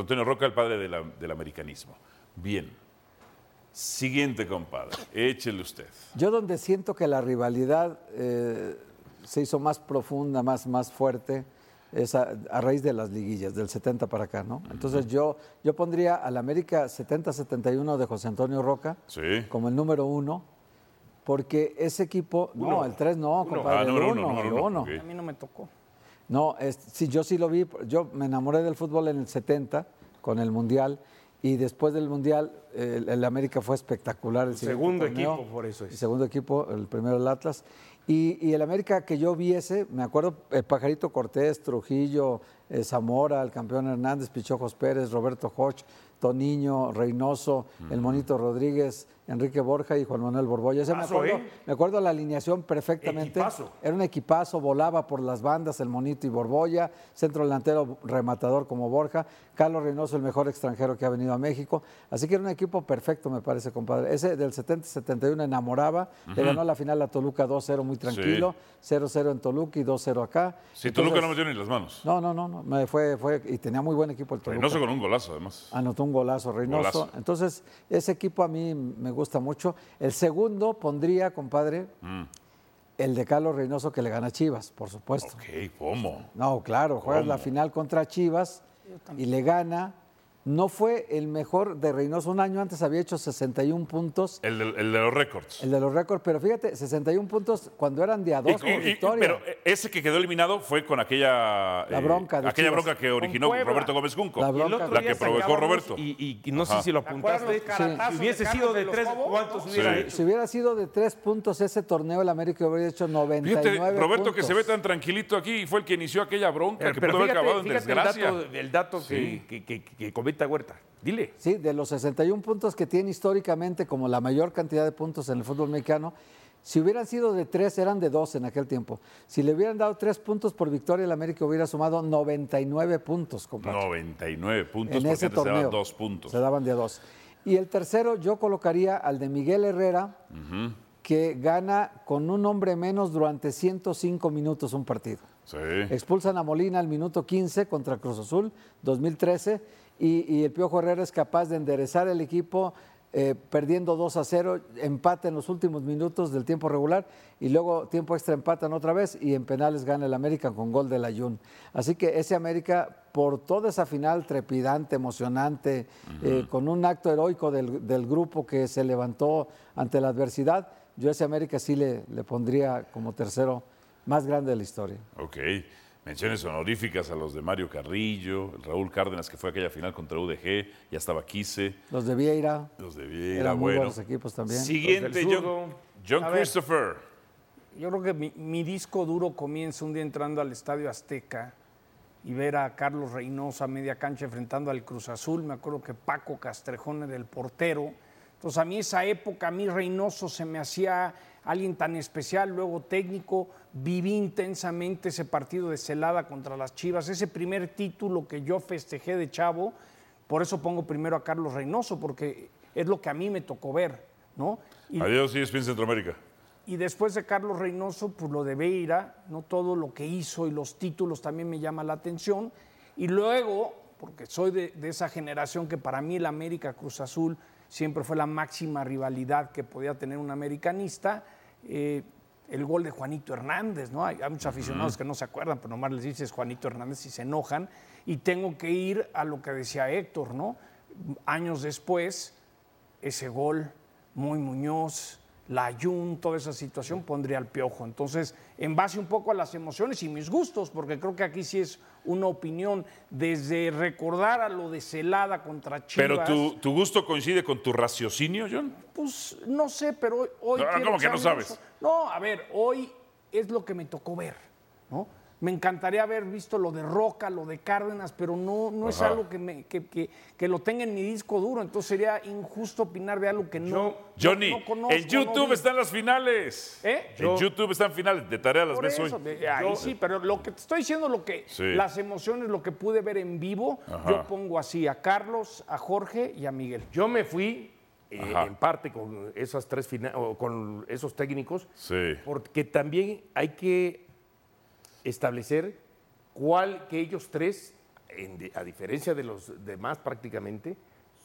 S9: Antonio Roca, el padre de la- del americanismo. Bien. Siguiente, compadre. Échele usted.
S11: Yo donde siento que la rivalidad eh, se hizo más profunda, más, más fuerte, es a, a raíz de las liguillas, del 70 para acá, ¿no? Entonces yo, yo pondría al América 70-71 de José Antonio Roca
S9: Sí.
S11: como el número uno, porque ese equipo, no, el 3 no,
S12: Uno.
S11: compadre,
S9: Ah,
S11: el
S9: número
S11: 1,
S9: uno,
S11: el
S9: número uno,
S11: 1.
S9: ok.
S10: A mí no me tocó.
S11: No, es- sí, yo sí lo vi. Yo me enamoré del fútbol en el 70 con el Mundial y después del Mundial el, el América fue espectacular. El
S12: Segundo
S11: torneo.
S12: equipo, por eso es.
S11: El segundo equipo, el primero el Atlas. Y, y el América que yo viese, me acuerdo, el Pajarito Cortés, Trujillo, eh, Zamora, el campeón Hernández, Pichojos Pérez, Roberto Hoch, Toniño, Reynoso, el Monito Rodríguez, Enrique Borja y Juan Manuel Borbolla. Ese me acuerdo,
S12: ¿eh?
S11: me acuerdo la alineación perfectamente.
S12: Equipazo.
S11: Era un equipazo, volaba por las bandas el Monito y Borbolla, centro delantero rematador como Borja, Carlos Reynoso el mejor extranjero que ha venido a México, así que era un equipo perfecto me parece compadre. Ese del 70-71 enamoraba, le ganó la final a Toluca 2-0 muy tranquilo, 0-0 en Toluca y 2-0 acá.
S9: Si
S11: Entonces-
S9: Toluca no metió ni las manos.
S11: No, no, no, no, me fue, fue, y tenía muy buen equipo el Toluca.
S9: Reynoso con un golazo, además.
S11: Anotó un golazo Reynoso.
S9: Golazo.
S11: Entonces, ese equipo a mí me gusta mucho. El segundo pondría, compadre,
S9: Mm.
S11: el de Carlos Reynoso que le gana a Chivas, por supuesto.
S9: Ok, ¿cómo?
S11: No, claro, juegas la final contra Chivas y le gana. No fue el mejor de Reynoso. Un año antes había hecho 61 puntos,
S9: El de, el de los récords.
S11: el de los récords, pero fíjate, 61 puntos cuando eran de a dos
S9: Y-
S11: por
S9: y-
S11: victoria.
S9: pero ese que quedó eliminado fue con aquella
S11: La
S9: eh,
S11: bronca de
S9: aquella
S11: Chivas.
S9: bronca que originó. Roberto Gómez Junco,
S11: La bronca.
S9: la que provocó Roberto.
S12: Y, y no
S9: Ajá.
S12: sé si lo
S10: ¿Te acuerdas
S12: apuntaste. Si hubiese sido de tres? ¿cuántos hubiera
S9: Sí.
S12: hecho?
S11: Si hubiera sido de tres puntos ese torneo, el América hubiera hecho 99
S9: Fíjate, Roberto que
S11: puntos.
S9: se ve tan tranquilito aquí fue el que inició aquella bronca
S12: Pero,
S9: que
S12: pero
S9: pudo haber
S12: fíjate,
S9: acabado en
S12: fíjate el
S9: desgracia.
S12: dato, el dato
S9: Sí.
S12: que, que, que- que Huerta. Dile.
S11: Sí, de los 61 puntos que tiene históricamente como la mayor cantidad de puntos en el fútbol mexicano, si hubieran sido de tres, eran de dos en aquel tiempo. Si le hubieran dado tres puntos por victoria, el América hubiera sumado 99 puntos, compadre.
S9: 99 puntos
S11: en
S9: porque
S11: ese
S9: antes se
S11: torneo.
S9: daban dos puntos.
S11: Se daban de dos. Y el tercero yo colocaría al de Miguel Herrera, que gana con un hombre menos durante 105 minutos un partido.
S9: Sí.
S11: Expulsan a Molina al minuto 15 contra Cruz Azul, 2013, y, y el Piojo Herrera es capaz de enderezar el equipo eh, perdiendo 2 a 0, empate en los últimos minutos del tiempo regular y luego tiempo extra empatan otra vez y en penales gana el América con gol del Ayun. Así que ese América, por toda esa final trepidante, emocionante, eh, con un acto heroico del, del grupo que se levantó ante la adversidad, yo a ese América sí le, le pondría como tercero más grande de la historia.
S9: Ok. Menciones honoríficas a los de Mario Carrillo, el Raúl Cárdenas, que fue aquella final contra UDG, ya estaba Quise,
S11: Los de Vieira.
S9: los de Vieira,
S11: Eran muy
S9: bueno.
S11: buenos equipos también.
S9: Siguiente, John. John
S10: ver.
S9: Christopher.
S10: Yo creo que mi, mi disco duro comienza un día entrando al Estadio Azteca y ver a Carlos Reynoso a media cancha enfrentando al Cruz Azul. Me acuerdo que Paco Castrejón era el portero. Entonces a mí esa época, a mí Reynoso se me hacía alguien tan especial, luego técnico. Viví intensamente ese partido de Celada contra las Chivas, ese primer título que yo festejé de chavo. Por eso pongo primero a Carlos Reynoso, porque es lo que a mí me tocó ver, ¿no? Y-
S9: Adiós, ESPN Centroamérica.
S10: y después de Carlos Reynoso, pues lo de Beira, ¿no? todo lo que hizo y los títulos también me llama la atención. Y luego, porque soy de, de esa generación que para mí el América Cruz Azul siempre fue la máxima rivalidad que podía tener un americanista, eh, el gol de Juanito Hernández, ¿no? Hay, hay muchos aficionados que no se acuerdan, pero nomás les dices Juanito Hernández y se enojan. Y tengo que ir a lo que decía Héctor, ¿no? Años después, ese gol muy Muñoz, la Jun, toda esa situación, pondría al piojo. Entonces, en base un poco a las emociones y mis gustos, porque creo que aquí sí es una opinión, desde recordar a lo de Celada contra Chivas.
S9: Pero tu, tu gusto coincide con tu raciocinio, John.
S10: Pues no sé, pero hoy. hoy
S9: No, ¿cómo que no sabes?
S10: No, a ver, hoy es lo que me tocó ver, ¿no? Me encantaría haber visto lo de Roca, lo de Cárdenas, pero no, no es algo que, me, que, que- que lo tenga en mi disco duro, entonces sería injusto opinar de algo que no.
S9: Johnny,
S10: no conozco,
S9: en YouTube
S10: no
S9: están las finales.
S10: ¿Eh?
S9: En YouTube están finales. De tarea las ves
S10: eso,
S9: hoy.
S10: de- ahí sí, pero lo que te estoy diciendo, lo que
S9: Sí.
S10: las emociones, lo que pude ver en vivo,
S9: Ajá.
S10: yo pongo así a Carlos, a Jorge y a Miguel.
S12: Yo me fui eh, en parte con esas tres con esos técnicos,
S9: Sí.
S12: porque también hay que establecer cuál que ellos tres, en a diferencia de los demás prácticamente,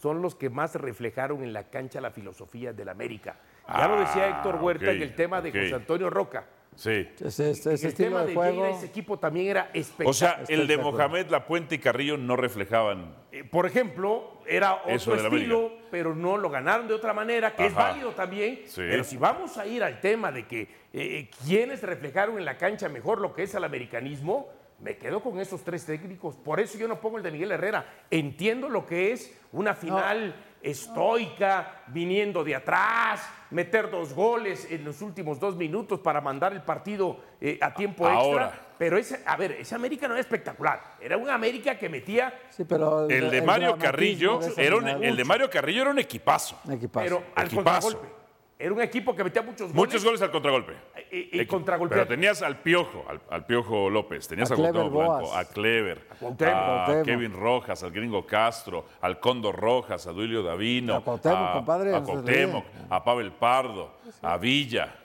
S12: son los que más reflejaron en la cancha la filosofía del América. Ya lo decía
S9: Ah,
S12: Héctor Huerta en el tema de. José Antonio Roca.
S9: Sí.
S11: Ese, ese- ese
S12: el tema
S11: de
S12: de
S11: juego.
S12: Ese equipo también era espectacular.
S9: O sea, el de. Mohamed, La Puente y Carrillo no reflejaban.
S12: Eh, por ejemplo, era otro estilo, pero no lo ganaron de otra manera, que es válido también.
S9: Sí.
S12: Pero si vamos a ir al tema de que eh, quiénes reflejaron en la cancha mejor lo que es el americanismo, me quedo con esos tres técnicos. Por eso yo no pongo el de Miguel Herrera. Entiendo lo que es una final estoica, viniendo de atrás, meter dos goles en los últimos dos minutos para mandar el partido eh, a tiempo
S9: Ahora.
S12: extra. Pero ese, a ver, ese América no era espectacular. Era un América que metía
S11: Sí, pero
S9: El de Mario Carrillo era un- el de Mario Carrillo era un equipazo.
S11: Un equipazo.
S12: Pero al
S9: Equipazo.
S12: contragolpe. Era un equipo que metía muchos goles.
S9: Muchos goles al contragolpe.
S12: Y, contragolpear.
S9: Pero tenías al Piojo, al, al Piojo López, tenías
S11: A
S9: a, Blanco,
S11: Boas.
S9: a Clever, a,
S12: Cuauhtémoc.
S11: Cuauhtémoc.
S9: Kevin Rojas, al Gringo Castro, al Cóndor Rojas, a Duilio Davino,
S11: A Cuauhtémoc, compadre,
S9: a Cuauhtémoc, a Pavel Pardo, a Villa.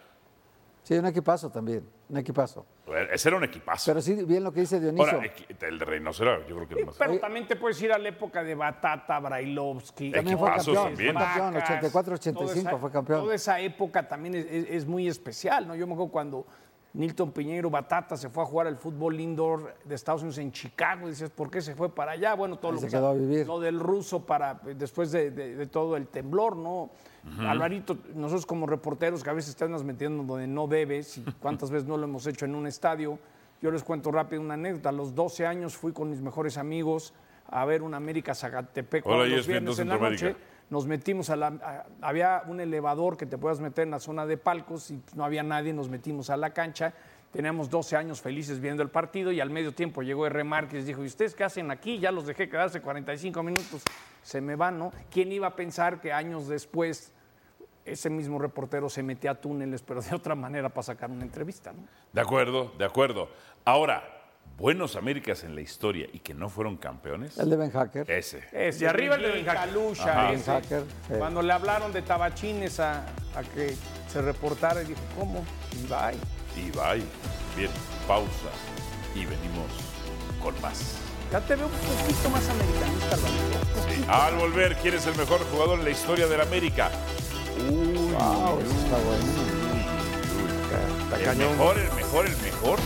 S11: Sí, un equipazo también. Un equipazo.
S9: Ese era un equipazo.
S11: Pero sí, bien lo que dice Dionisio.
S9: Ahora, el de Reynoso era, yo creo que el más.
S10: Pero también te puedes ir a la época de Batata, Brailovsky.
S11: También fue campeón.
S9: también.
S11: Fue campeón.
S10: Vacas,
S11: 84,
S10: toda
S11: 85
S10: esa-
S11: fue campeón.
S10: Toda esa época también es, es- es muy especial, ¿no? Yo me acuerdo cuando Nilton Piñeiro Batata se fue a jugar al fútbol indoor de Estados Unidos en Chicago, y dices, ¿por qué se fue para allá? Bueno, todo
S11: Ahí
S10: lo
S11: se
S10: que
S11: quedó a vivir.
S10: lo del ruso para después de, de- de todo el temblor, ¿no? Alvarito, nosotros como reporteros que a veces te andas metiendo donde no debes, y cuántas veces no lo hemos hecho en un estadio, yo les cuento rápido una anécdota. A los 12 años fui con mis mejores amigos a ver un América Zagatepec
S9: Hola,
S10: los viernes en la noche. Nos metimos a la. a- había un elevador que te puedas meter en la zona de palcos y no había nadie. Nos metimos a la cancha. Teníamos 12 años felices viendo el partido y al medio tiempo llegó R. Márquez y dijo: ¿Y ustedes qué hacen aquí? Ya los dejé quedarse 45 minutos. Se me van, ¿no? ¿Quién iba a pensar que años después ese mismo reportero se metía a túneles, pero de otra manera para sacar una entrevista, ¿no?
S9: De acuerdo, de acuerdo. Ahora, buenos Américas en la historia y que no fueron campeones.
S11: El de Ben Hacker.
S9: Ese.
S10: Ese,
S12: arriba el de.
S10: Calucha,
S11: Ajá.
S10: ese.
S11: Hacker, sí.
S10: Cuando le hablaron de tabachines a, a que se reportara, y dijo, ¿cómo? Y bye.
S9: Y bye. Bien, pausa. Y venimos con más.
S10: Ya te veo un poquito más americanista.
S9: Sí. Al volver, ¿quién es el mejor jugador en la historia del América? Uy,
S11: Wow, eso está bueno.
S9: el mejor, el mejor, el mejor.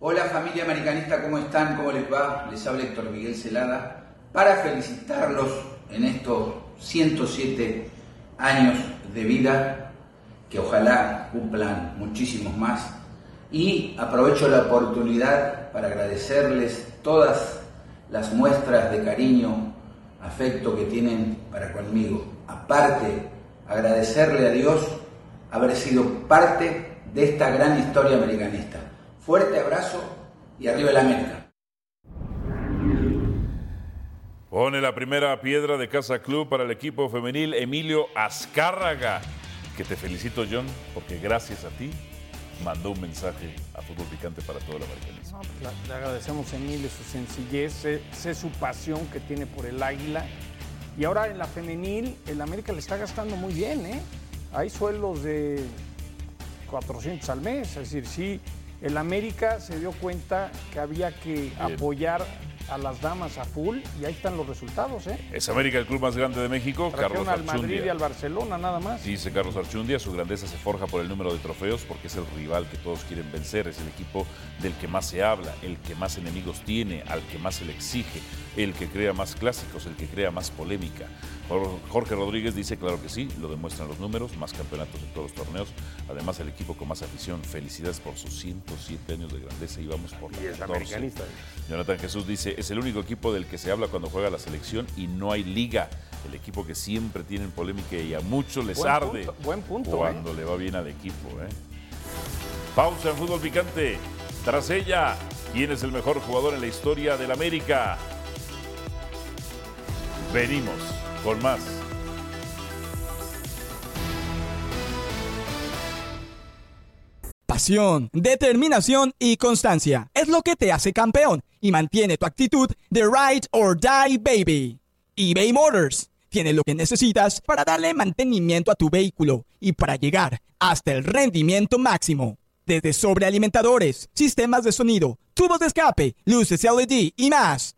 S6: Hola familia americanista, ¿cómo están? ¿Cómo les va? Les habla Héctor Miguel Celada para felicitarlos en estos 107 años de vida, que ojalá cumplan muchísimos más. Y aprovecho la oportunidad para agradecerles todas las muestras de cariño, afecto que tienen para conmigo. Aparte, agradecerle a Dios haber sido parte de esta gran historia americanista. Fuerte abrazo y arriba el América.
S9: Pone la primera piedra de Casa Club para el equipo femenil Emilio Azcárraga. Que te felicito, John, porque gracias a ti mandó un mensaje a Fútbol Picante para todo el americanismo.
S10: No, pues, le agradecemos a Emilio su sencillez, sé, sé su pasión que tiene por el águila. Y ahora en la femenil, el América le está gastando muy bien, ¿eh? Hay sueldos de 400 al mes. Es decir, sí, el América se dio cuenta que había que apoyar a las damas a full y ahí están los resultados, ¿eh?
S9: Es América el club más grande de México,
S10: Trajeron
S9: Carlos
S10: al Madrid y
S9: Archundia.
S10: al Barcelona, nada más.
S9: Dice Carlos Archundia, su grandeza se forja por el número de trofeos porque es el rival que todos quieren vencer, es el equipo del que más se habla, el que más enemigos tiene, al que más se le exige, el que crea más clásicos, el que crea más polémica. Jorge Rodríguez dice, claro que sí, lo demuestran los números, más campeonatos en todos los torneos. Además, el equipo con más afición. Felicidades por sus 107 años de grandeza y vamos por la
S12: Y es
S9: 14.
S12: americanista.
S9: Jonathan Jesús dice, es el único equipo del que se habla cuando juega la selección y no hay liga. El equipo que siempre tienen polémica y a muchos les
S10: Buen
S9: arde
S10: punto, buen punto,
S9: cuando le va bien al equipo. ¿eh? Pausa en fútbol picante. Tras ella, ¿quién es el mejor jugador en la historia del América? Venimos con más.
S13: Pasión, determinación y constancia es lo que te hace campeón y mantiene tu actitud de ride or die baby. eBay Motors tiene lo que necesitas para darle mantenimiento a tu vehículo y para llegar hasta el rendimiento máximo. Desde sobrealimentadores, sistemas de sonido, tubos de escape, luces LED y más.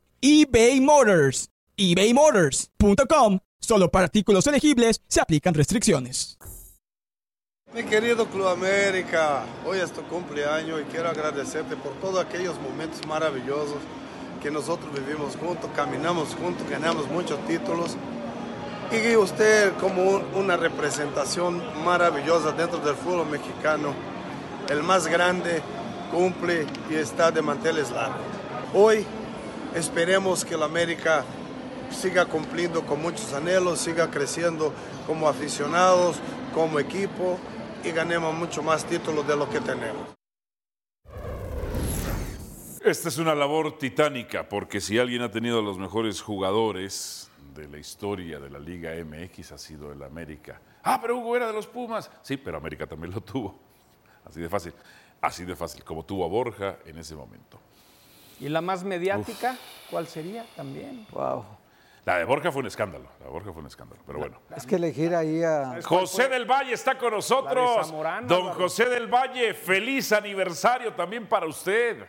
S13: eBay Motors. ebaymotors.com. Solo para artículos elegibles se aplican restricciones.
S3: Mi querido Club América, hoy es tu cumpleaños y quiero agradecerte por todos aquellos momentos maravillosos que nosotros vivimos juntos, caminamos juntos, ganamos muchos títulos. Y usted como un- una representación maravillosa dentro del fútbol mexicano, el más grande, cumple y está de manteles largos. Hoy esperemos que la América siga cumpliendo con muchos anhelos, siga creciendo como aficionados, como equipo y ganemos mucho más títulos de lo que tenemos.
S9: Esta es una labor titánica, porque si alguien ha tenido los mejores jugadores de la historia de la Liga MX ha sido el América. Ah, pero Hugo era de los Pumas. Sí, pero América también lo tuvo. Así de fácil. Así de fácil, como tuvo a Borja en ese momento.
S10: ¿Y la más mediática? ¿Cuál sería también?
S11: Wow.
S9: La de Borja fue un escándalo. La de Borja fue un escándalo, pero bueno.
S11: Es que elegir ahí a.
S9: José del Valle está con
S10: La
S9: nosotros.
S10: de Zamorano,
S9: Don. José del Valle, feliz aniversario también para usted.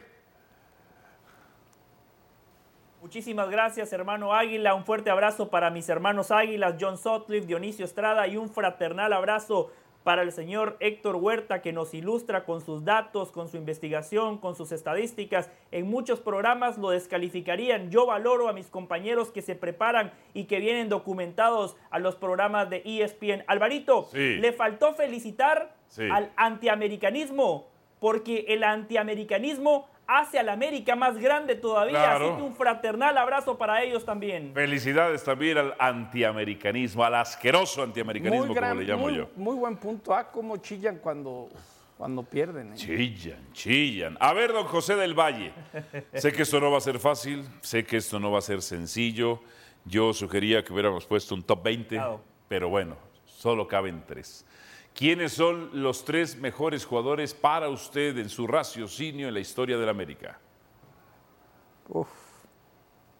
S14: Muchísimas gracias, hermano Águila. Un fuerte abrazo para mis hermanos Águilas, John Sutcliffe, Dionisio Estrada y un fraternal abrazo para el señor Héctor Huerta que nos ilustra con sus datos, con su investigación, con sus estadísticas. En muchos programas lo descalificarían. Yo valoro a mis compañeros que se preparan y que vienen documentados a los programas de ESPN. Alvarito,
S9: Sí.
S14: le faltó felicitar
S9: Sí.
S14: al antiamericanismo porque el antiamericanismo hace a la América más grande todavía.
S9: Claro.
S14: Así que un fraternal abrazo para ellos también.
S9: Felicidades también al antiamericanismo, al asqueroso antiamericanismo,
S10: Muy, gran-
S9: como le llamo
S10: muy-
S9: yo.
S10: muy buen punto. Ah, cómo chillan cuando, cuando pierden. ¿eh?
S9: Chillan, chillan. A ver, don José del Valle, sé que esto no va a ser fácil, sé que esto no va a ser sencillo. Yo sugería que hubiéramos puesto un top 20,
S14: Claro.
S9: pero bueno, solo caben tres. ¿Quiénes son los tres mejores jugadores para usted en su raciocinio en la historia del América?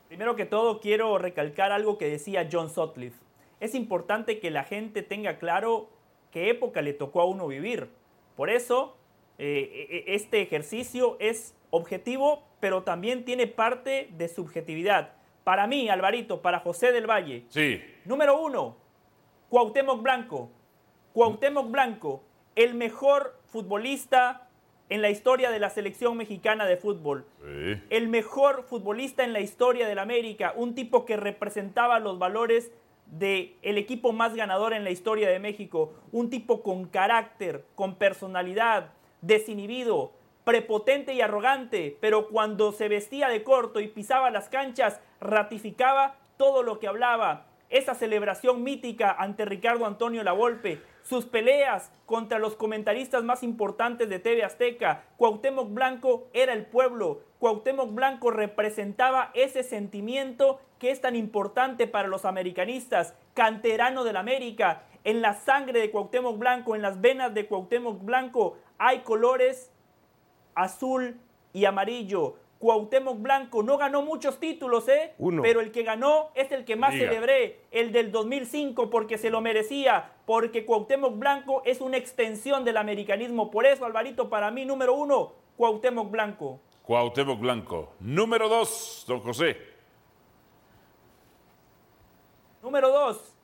S14: Primero que todo, quiero recalcar algo que decía John Sutcliffe. Es importante que la gente tenga claro qué época le tocó a uno vivir. Por eso, eh, eh, este ejercicio es objetivo, pero también tiene parte de subjetividad. Para mí, Alvarito, para José del Valle,
S9: Sí,
S14: Número uno, Cuauhtémoc Blanco. Cuauhtémoc Blanco, el mejor futbolista en la historia de la selección mexicana de fútbol.
S9: sí.
S14: El mejor futbolista en la historia del América. Un tipo que representaba los valores del equipo más ganador en la historia de México. Un tipo con carácter, con personalidad, desinhibido, prepotente y arrogante, pero cuando se vestía de corto y pisaba las canchas, ratificaba todo lo que hablaba. Esa celebración mítica ante Ricardo Antonio Lavolpe, sus peleas contra los comentaristas más importantes de TV Azteca. Cuauhtémoc Blanco era el pueblo. Cuauhtémoc Blanco representaba ese sentimiento que es tan importante para los americanistas. Canterano del América. En la sangre de Cuauhtémoc Blanco, en las venas de Cuauhtémoc Blanco, hay colores azul y amarillo. Cuauhtémoc Blanco no ganó muchos títulos, ¿eh?
S12: Uno.
S14: Pero el que ganó es el que más celebré, el del 2005, porque se lo merecía, porque Cuauhtémoc Blanco es una extensión del americanismo. Por eso, Alvarito, para mí, número uno, Cuauhtémoc Blanco.
S9: Cuauhtémoc Blanco. Número dos, don José.
S14: Número dos,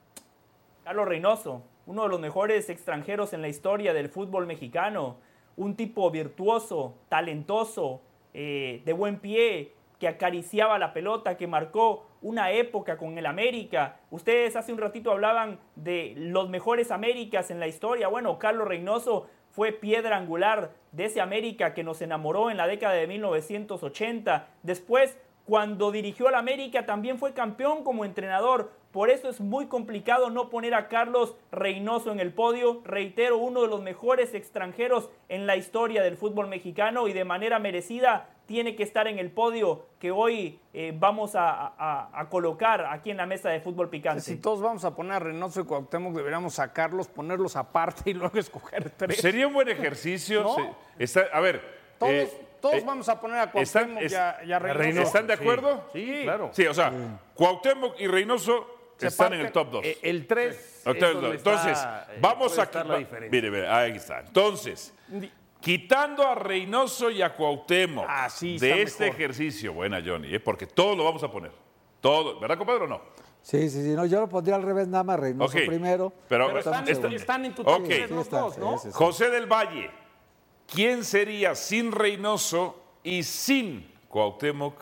S14: Carlos Reynoso, uno de los mejores extranjeros en la historia del fútbol mexicano. Un tipo virtuoso, talentoso, eh, de buen pie, que acariciaba la pelota, que marcó una época con el América. Ustedes hace un ratito hablaban de los mejores Américas en la historia. Bueno, Carlos Reynoso fue piedra angular de ese América que nos enamoró en la década de 1980. Después, cuando dirigió al América, también fue campeón como entrenador. Por eso es muy complicado no poner a Carlos Reynoso en el podio. Reitero, uno de los mejores extranjeros en la historia del fútbol mexicano y de manera merecida tiene que estar en el podio que hoy eh, vamos a, a- a colocar aquí en la mesa de fútbol picante.
S10: Si todos vamos a poner a Reynoso y Cuauhtémoc, deberíamos sacarlos, ponerlos aparte y luego escoger tres.
S9: Sería un buen ejercicio.
S10: ¿No?
S9: se- está- a ver.
S10: Todos,
S9: eh,
S10: todos
S9: eh,
S10: vamos a poner a
S9: ¿están,
S10: Cuauhtémoc
S9: es-
S10: y a, y a Reynoso.
S9: ¿Están de acuerdo?
S12: Sí, claro.
S9: Sí, o sea, Cuauhtémoc y Reynoso están en el top 2.
S12: eh, el tres es donde
S9: Entonces,
S12: está, eh,
S9: vamos a
S12: la.
S9: Mire, mire, ahí está. Entonces, quitando a Reynoso y a Cuauhtémoc
S10: sí,
S9: de este
S10: mejor.
S9: ejercicio, buena Johnny, ¿eh? porque todo lo vamos a poner. Todo, ¿verdad, compadre, o no?
S11: Sí, sí, sí. No, yo lo pondría al revés, nada más Reynoso primero.
S9: pero-
S10: Pero están, en tu top
S11: Sí,
S10: los dos, ¿no?
S11: sí, sí, sí.
S9: José del Valle, ¿quién sería sin Reynoso y sin Cuauhtémoc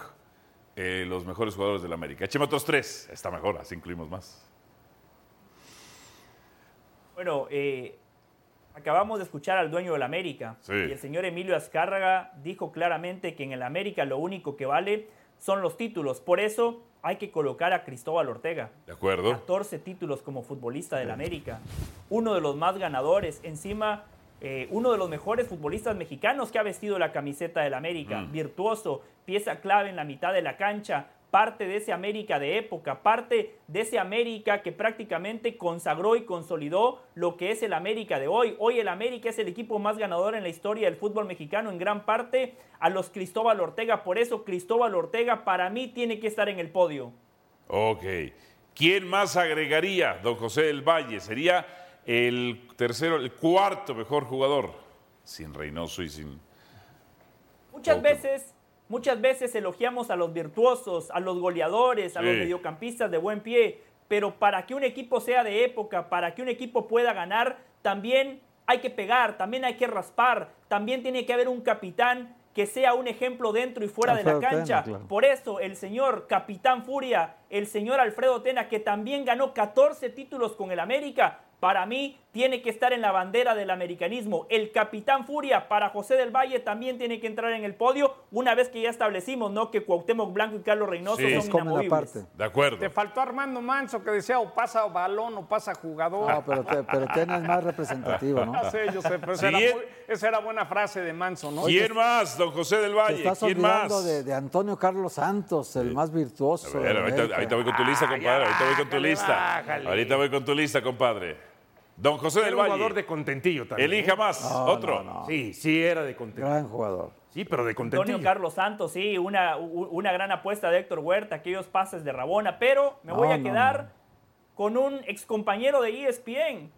S9: eh, los mejores jugadores de la América? Écheme otros tres. Está mejor, así incluimos más.
S14: Bueno, eh, acabamos de escuchar al dueño del América.
S9: Sí.
S14: Y el señor Emilio Azcárraga dijo claramente que en el América lo único que vale son los títulos. Por eso hay que colocar a Cristóbal Ortega.
S9: ¿De acuerdo?
S14: 14 títulos como futbolista del América. Uno de los más ganadores. Encima, eh, uno de los mejores futbolistas mexicanos que ha vestido la camiseta del América.
S9: Mm.
S14: Virtuoso, pieza clave en la mitad de la cancha. Parte de ese América de época, parte de ese América que prácticamente consagró y consolidó lo que es el América de hoy. Hoy el América es el equipo más ganador en la historia del fútbol mexicano, en gran parte a los Cristóbal Ortega. Por eso Cristóbal Ortega para mí tiene que estar en el podio.
S9: Ok. ¿Quién más agregaría, don José del Valle? Sería el tercero, el cuarto mejor jugador. Sin Reynoso y sin.
S14: Muchas veces, muchas veces elogiamos a los virtuosos, a los goleadores, a los mediocampistas de buen pie, pero para que un equipo sea de época, para que un equipo pueda ganar, también hay que pegar, también hay que raspar, también tiene que haber un capitán que sea un ejemplo dentro y fuera de la
S11: Tena,
S14: cancha.
S11: claro.
S14: Por eso el señor Capitán Furia, el señor Alfredo Tena, que también ganó 14 títulos con el América, para mí tiene que estar en la bandera del americanismo. El Capitán Furia para José del Valle también tiene que entrar en el podio, una vez que ya establecimos ¿no? que Cuauhtémoc Blanco y Carlos Reynoso
S9: Sí.
S14: son
S11: Es como la parte.
S9: De acuerdo.
S10: Te faltó Armando Manso que decía o pasa balón o pasa jugador.
S11: No, pero, te- pero Tena es más representativo, ¿no?
S10: Yo sé, pero esa era,
S9: Siguiente.
S10: muy- esa era buena frase de Manso, ¿no?
S9: ¿Quién más, don José del
S11: Te
S9: Valle?
S11: estás
S9: ¿Quién
S11: olvidando
S9: más?
S11: de, de Antonio Carlos Santos, el más virtuoso.
S9: A ver,
S11: de
S9: ahorita, ahorita voy con tu lista,
S12: Ah,
S9: compadre.
S12: ya
S9: Ahorita voy con tu lista.
S12: bájale.
S9: Ahorita voy con tu lista, compadre. Don José
S12: Era
S9: del
S12: un
S9: Valle.
S12: jugador de contentillo también.
S9: Elija más.
S11: No,
S9: Otro.
S11: no, no.
S12: Sí, sí era de contentillo.
S11: Gran jugador.
S12: Sí, pero de contentillo.
S14: Antonio Carlos Santos, sí, una, una gran apuesta de Héctor Huerta, aquellos pases de Rabona, pero me voy a
S11: no,
S14: quedar
S11: no.
S14: con un excompañero de ESPN,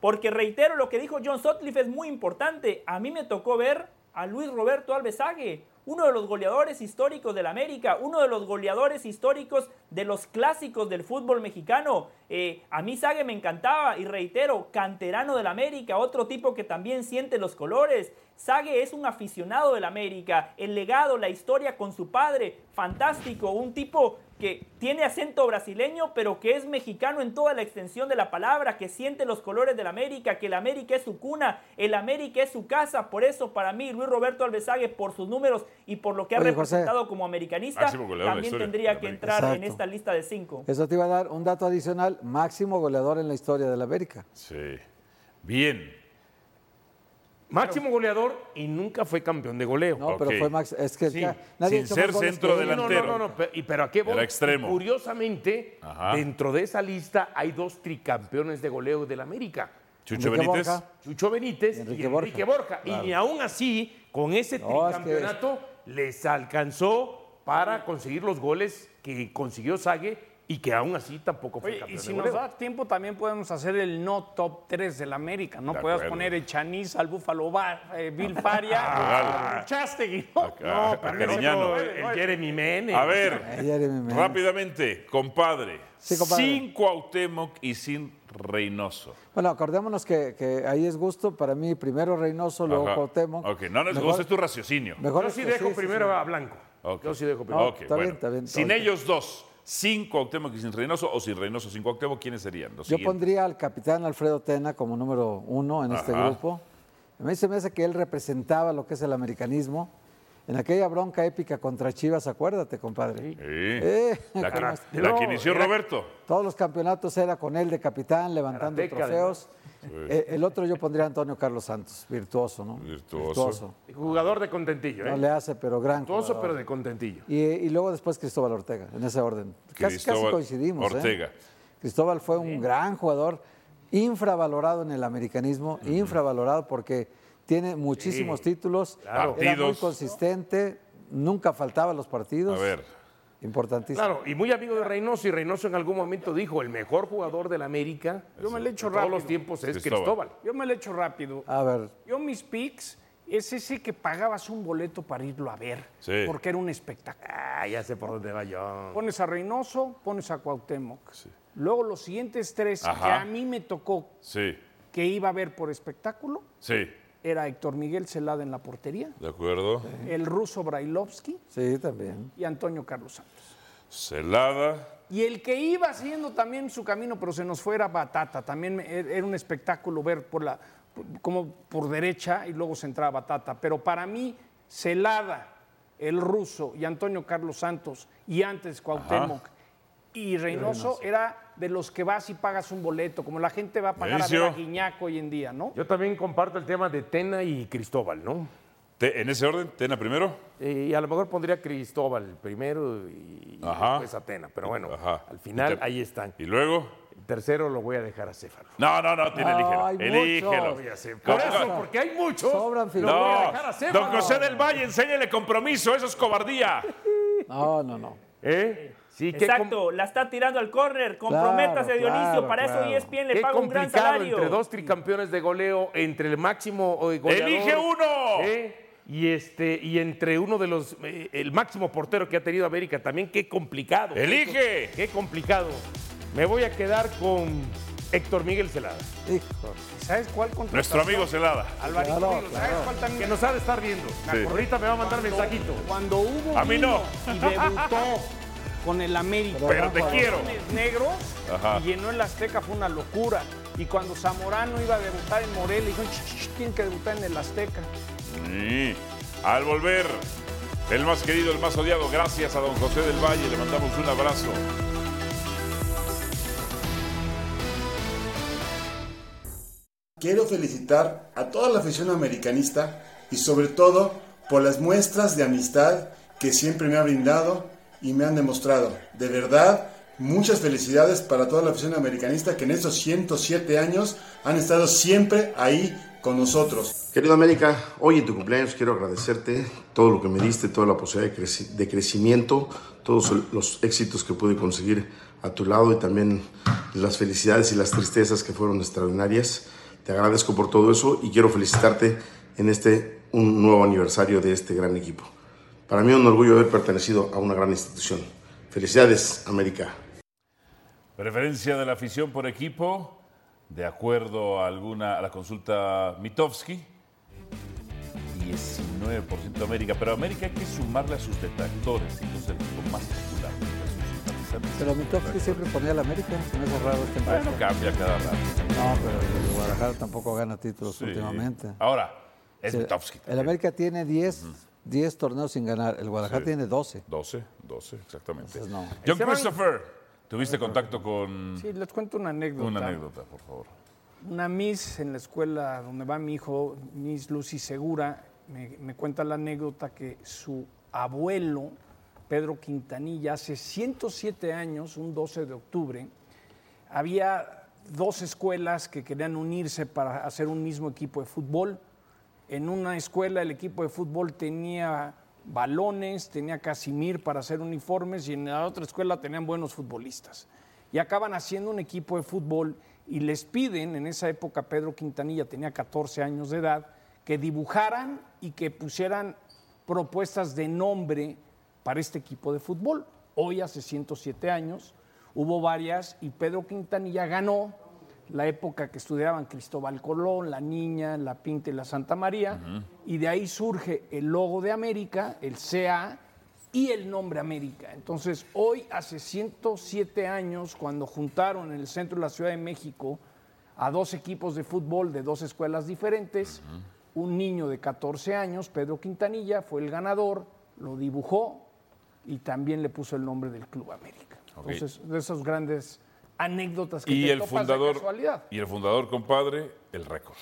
S14: porque reitero lo que dijo John Sutcliffe es muy importante. A mí me tocó ver a Luis Roberto Alvesague, uno de los goleadores históricos del América, uno de los goleadores históricos de los clásicos del fútbol mexicano. Eh, a mí Sague me encantaba y reitero, canterano del América, otro tipo que también siente los colores. Sague es un aficionado del América, el legado, la historia con su padre, fantástico, un tipo que tiene acento brasileño, pero que es mexicano en toda la extensión de la palabra, que siente los colores del América, que el América es su cuna, el América es su casa. Por eso, para mí, Luis Roberto Alvesague, por sus números y por lo que ha
S11: Oye, José.
S14: representado como americanista,
S9: la
S14: también tendría que entrar en esta lista de cinco.
S11: Eso te iba a dar un dato adicional, máximo goleador en la historia de la América.
S9: Sí. Bien.
S12: Máximo goleador y nunca fue campeón de goleo.
S11: No, pero fue Max, es que
S12: Sí.
S11: ya nadie
S9: Sin
S11: ha hecho
S9: ser
S11: goles
S9: centro
S11: que él.
S9: delantero.
S12: No, no, no, no, pe- y pero a qué voy?
S9: Era extremo.
S12: Curiosamente,
S9: Ajá.
S12: dentro de esa lista hay dos tricampeones de goleo del América.
S9: Chucho
S11: Enrique
S9: Benítez.
S11: Borja.
S12: Chucho Benítez y
S11: Y
S12: Enrique,
S11: Enrique
S12: Borja. Y ni aún así, con ese
S11: No, es que-
S12: tricampeonato, les alcanzó para conseguir los goles que consiguió Sague y que aún así tampoco fue
S10: Oye, y
S12: campeón
S10: si
S12: de
S10: nos da tiempo también podemos hacer el no top 3 del América, ¿no?
S12: De
S10: Puedes
S12: acuerdo.
S10: poner el Chanis al Búfalo Bar, eh, Bill Faria,
S9: Ah,
S10: Chastegui, ¿no?
S9: No,
S12: Cariñano. el Jeremy Menes.
S9: A ver,
S11: Menes.
S9: rápidamente, compadre.
S11: Sí, compadre.
S9: Sin Cuauhtémoc y sin Reynoso.
S11: Bueno, acordémonos que, que ahí es gusto. Para mí, primero Reynoso, luego
S9: Ajá.
S11: Cuauhtémoc.
S9: Ok, no nos gusta, es tu raciocinio.
S11: Mejor
S12: Yo
S11: es
S12: sí
S11: que
S12: dejo
S11: sí,
S12: primero
S11: sí.
S12: a Blanco. Yo sí dejo primero.
S9: Ok,
S11: está bien,
S9: bueno.
S11: está bien,
S9: Sin
S11: bien.
S9: ellos dos, sin Cuauhtémoc y sin Reynoso, o sin Reynoso sin Cuauhtémoc, ¿quiénes serían? Los
S11: Yo
S9: siguientes?
S11: pondría al capitán Alfredo Tena como número uno en este grupo. A mí se me hace que él representaba lo que es el americanismo. En aquella bronca épica contra Chivas, acuérdate, compadre.
S9: Sí.
S11: Eh,
S9: La, que,
S11: ¿cómo
S9: la
S11: no,
S9: que inició
S11: era-
S9: Roberto.
S11: Todos los campeonatos era con él de capitán, levantando trofeos.
S9: Sí.
S11: Eh, el otro yo pondría a Antonio Carlos Santos, virtuoso, ¿no?
S9: Virtuoso.
S12: Jugador de contentillo, ¿eh?
S11: No le hace, pero gran
S12: Virtuoso,
S11: jugador.
S12: pero de contentillo.
S11: Y, y luego después Cristóbal Ortega, en ese orden. Casi, casi
S9: Cristóbal
S11: coincidimos. ¿eh?
S9: Ortega.
S11: Cristóbal fue un gran jugador, infravalorado en el americanismo, infravalorado porque tiene muchísimos
S12: Sí,
S11: títulos,
S12: claro.
S11: era muy consistente, nunca faltaba a los partidos.
S9: A ver.
S11: Importantísimo.
S12: Claro, y muy amigo de Reynoso, y Reynoso en algún momento dijo, el mejor jugador del América
S10: Yo me le echo
S12: de todos
S10: rápido.
S12: los tiempos es
S9: Cristóbal.
S12: Cristóbal.
S10: Yo me lo echo rápido.
S11: A ver,
S10: Yo mis picks es ese que pagabas un boleto para irlo a ver,
S9: Sí.
S10: porque era un espectáculo.
S12: Ah, ya sé por dónde va yo.
S10: Pones a Reynoso, pones a Cuauhtémoc. Luego los siguientes tres
S9: Ajá.
S10: que a mí me tocó
S9: Sí,
S10: que iba a ver por espectáculo
S9: sí.
S10: Era Héctor Miguel Celada en la portería,
S9: De acuerdo.
S10: el ruso Brailovsky
S11: sí, también.
S10: y Antonio Carlos Santos.
S9: Celada.
S10: Y el que iba haciendo también su camino, pero se nos fuera Batata. También er, era un espectáculo ver por la, como por derecha y luego se entraba Batata. Pero para mí, Celada, el ruso y Antonio Carlos Santos y antes Cuauhtémoc y Reynoso era de los que vas y pagas un boleto, como la gente va a pagar a ver
S9: Mauricio.
S10: a Guiñac hoy en día, ¿no?
S12: Yo también comparto el tema de Tena y Cristóbal, ¿no?
S9: En ese orden, Tena primero.
S12: Eh, y a lo mejor pondría Cristóbal primero y
S9: Ajá.
S12: después a Tena. Pero bueno,
S9: Ajá.
S12: al final
S9: te-
S12: ahí están.
S9: Y luego.
S12: El tercero lo voy a dejar a Céfalo.
S9: No, no, no, tiene,
S11: No,
S9: elígelo.
S12: Por eso, porque hay muchos.
S11: Sobran
S12: Lo voy a
S9: No,
S12: dejar a Céfalo.
S9: don José del Valle, enséñale compromiso, eso es cobardía.
S11: No, no, no.
S12: ¿Eh? Sí,
S14: Exacto, la está tirando al córner. Comprométase,
S11: Claro,
S14: Dionisio.
S11: claro,
S14: para eso
S11: claro.
S14: ESPN le
S12: Qué
S14: paga un gran
S12: complicado
S14: salario.
S12: entre dos tricampeones de goleo, entre el máximo eh, goleador.
S9: ¡Elige uno!
S12: ¿eh? Y, este, y entre uno de los, eh, el máximo portero que ha tenido América también, qué complicado.
S9: ¡Elige!
S12: Qué, qué complicado. Me voy a quedar con Héctor Miguel Celada.
S11: Hijo.
S10: ¿Sabes cuál?
S9: Nuestro amigo Celada.
S10: Alvarito,
S11: Claro,
S10: ¿sabes
S11: claro.
S10: cuál también?
S12: Que nos ha de estar viendo.
S9: Sí.
S12: Ahorita me va a mandar mensajito.
S10: Cuando hubo
S9: A mí no.
S10: y debutó con el América.
S9: Pero te quiero.
S10: Negros
S9: Ajá.
S10: y llenó el Azteca fue una locura. Y cuando Zamorano iba a debutar en Morelia, dijo, "Ch, ch, ch, tienen que debutar en el Azteca.
S9: Sí. Al volver, el más querido, el más odiado, gracias a don José del Valle, le mandamos un abrazo.
S5: Quiero felicitar a toda la afición americanista y sobre todo por las muestras de amistad que siempre me ha brindado y me han demostrado. De verdad, muchas felicidades para toda la afición americanista que en estos 107 años han estado siempre ahí con nosotros.
S2: Querido América, hoy en tu cumpleaños quiero agradecerte todo lo que me diste, toda la posibilidad de, de crecimiento, todos los éxitos que pude conseguir a tu lado y también las felicidades y las tristezas que fueron extraordinarias. Te agradezco por todo eso y quiero felicitarte en este un nuevo aniversario de este gran equipo. Para mí es un orgullo haber pertenecido a una gran institución. Felicidades, América.
S9: Preferencia de la afición por equipo, de acuerdo a alguna a la consulta Mitofsky, 19% América, pero América hay que sumarle a sus detractores, y es el equipo más popular.
S11: Pero Mitofsky siempre ponía al América, se me hace raro este
S9: Bueno,
S11: empate.
S9: cambia cada rato.
S11: No, pero el Guadalajara tampoco gana títulos
S9: Sí.
S11: últimamente.
S9: Ahora, es
S11: Sí,
S9: Mitofsky.
S11: El América tiene 10, 10 torneos sin ganar, el Guadalajara
S9: Sí.
S11: tiene 12.
S9: 12, 12, exactamente.
S11: Entonces, no.
S9: John Christopher, ¿tuviste contacto con
S10: Sí, les cuento una anécdota.
S9: una anécdota, por favor?
S10: Una Miss en la escuela donde va mi hijo, Miss Lucy Segura, me, me cuenta la anécdota que su abuelo, Pedro Quintanilla, hace 107 años, un 12 de octubre, había dos escuelas que querían unirse para hacer un mismo equipo de fútbol. En una escuela el equipo de fútbol tenía balones, tenía Casimir para hacer uniformes y en la otra escuela tenían buenos futbolistas. Y acaban haciendo un equipo de fútbol y les piden, en esa época Pedro Quintanilla tenía 14 años de edad, que dibujaran y que pusieran propuestas de nombre para este equipo de fútbol. Hoy, hace 107 años, hubo varias y Pedro Quintanilla ganó la época que estudiaban Cristóbal Colón, la Niña, la Pinta y la Santa María, y de ahí surge el logo de América, el CA y el nombre América. Entonces, hoy, hace 107 años, cuando juntaron en el centro de la Ciudad de México a dos equipos de fútbol de dos escuelas diferentes, un niño de 14 años, Pedro Quintanilla, fue el ganador, lo dibujó y también le puso el nombre del Club América. Entonces, de esas grandes anécdotas que
S9: Y
S10: te
S9: el
S10: topas de
S9: fundador,
S10: casualidad.
S9: y el fundador, compadre, el récord.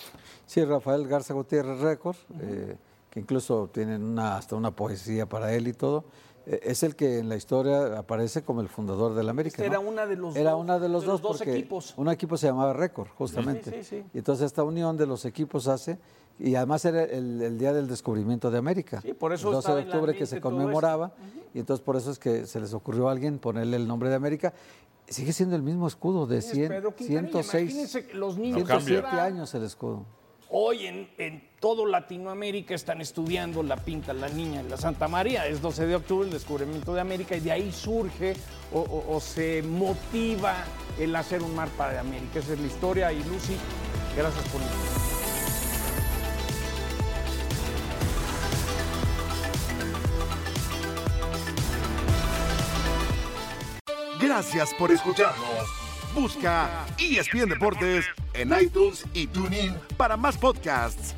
S11: Sí, Rafael Garza Gutiérrez Récord, eh, que incluso tienen una, hasta una poesía para él y todo. Eh, es el que en la historia aparece como el fundador del América.
S10: Este
S11: ¿no?
S10: era una de los
S11: Era
S10: dos-
S11: una de los
S10: de los
S11: dos,
S10: dos
S11: porque
S10: equipos.
S11: un equipo se llamaba Récord, justamente.
S10: Sí, sí, sí.
S11: Y entonces esta unión de los equipos hace, y además era el, el día del descubrimiento de América.
S10: Sí, por eso
S11: el 12
S10: estaba
S11: de octubre que se conmemoraba, y entonces por eso es que se les ocurrió a alguien ponerle el nombre de América. Sigue siendo el mismo escudo de
S10: Sí, es
S11: 100,
S10: Pedro Quintanilla.
S11: 106,
S10: Imagínense que los niños
S11: 107
S10: ahora-
S11: años el escudo.
S10: Hoy en, en todo Latinoamérica están estudiando la Pinta, la Niña, la Santa María. Es 12 de octubre el descubrimiento de América y de ahí surge o, o- o se motiva el hacer un mar para América. Esa es la historia y Lucy, gracias por
S1: Gracias por escucharnos. Busca ESPN Deportes en iTunes y TuneIn para más podcasts.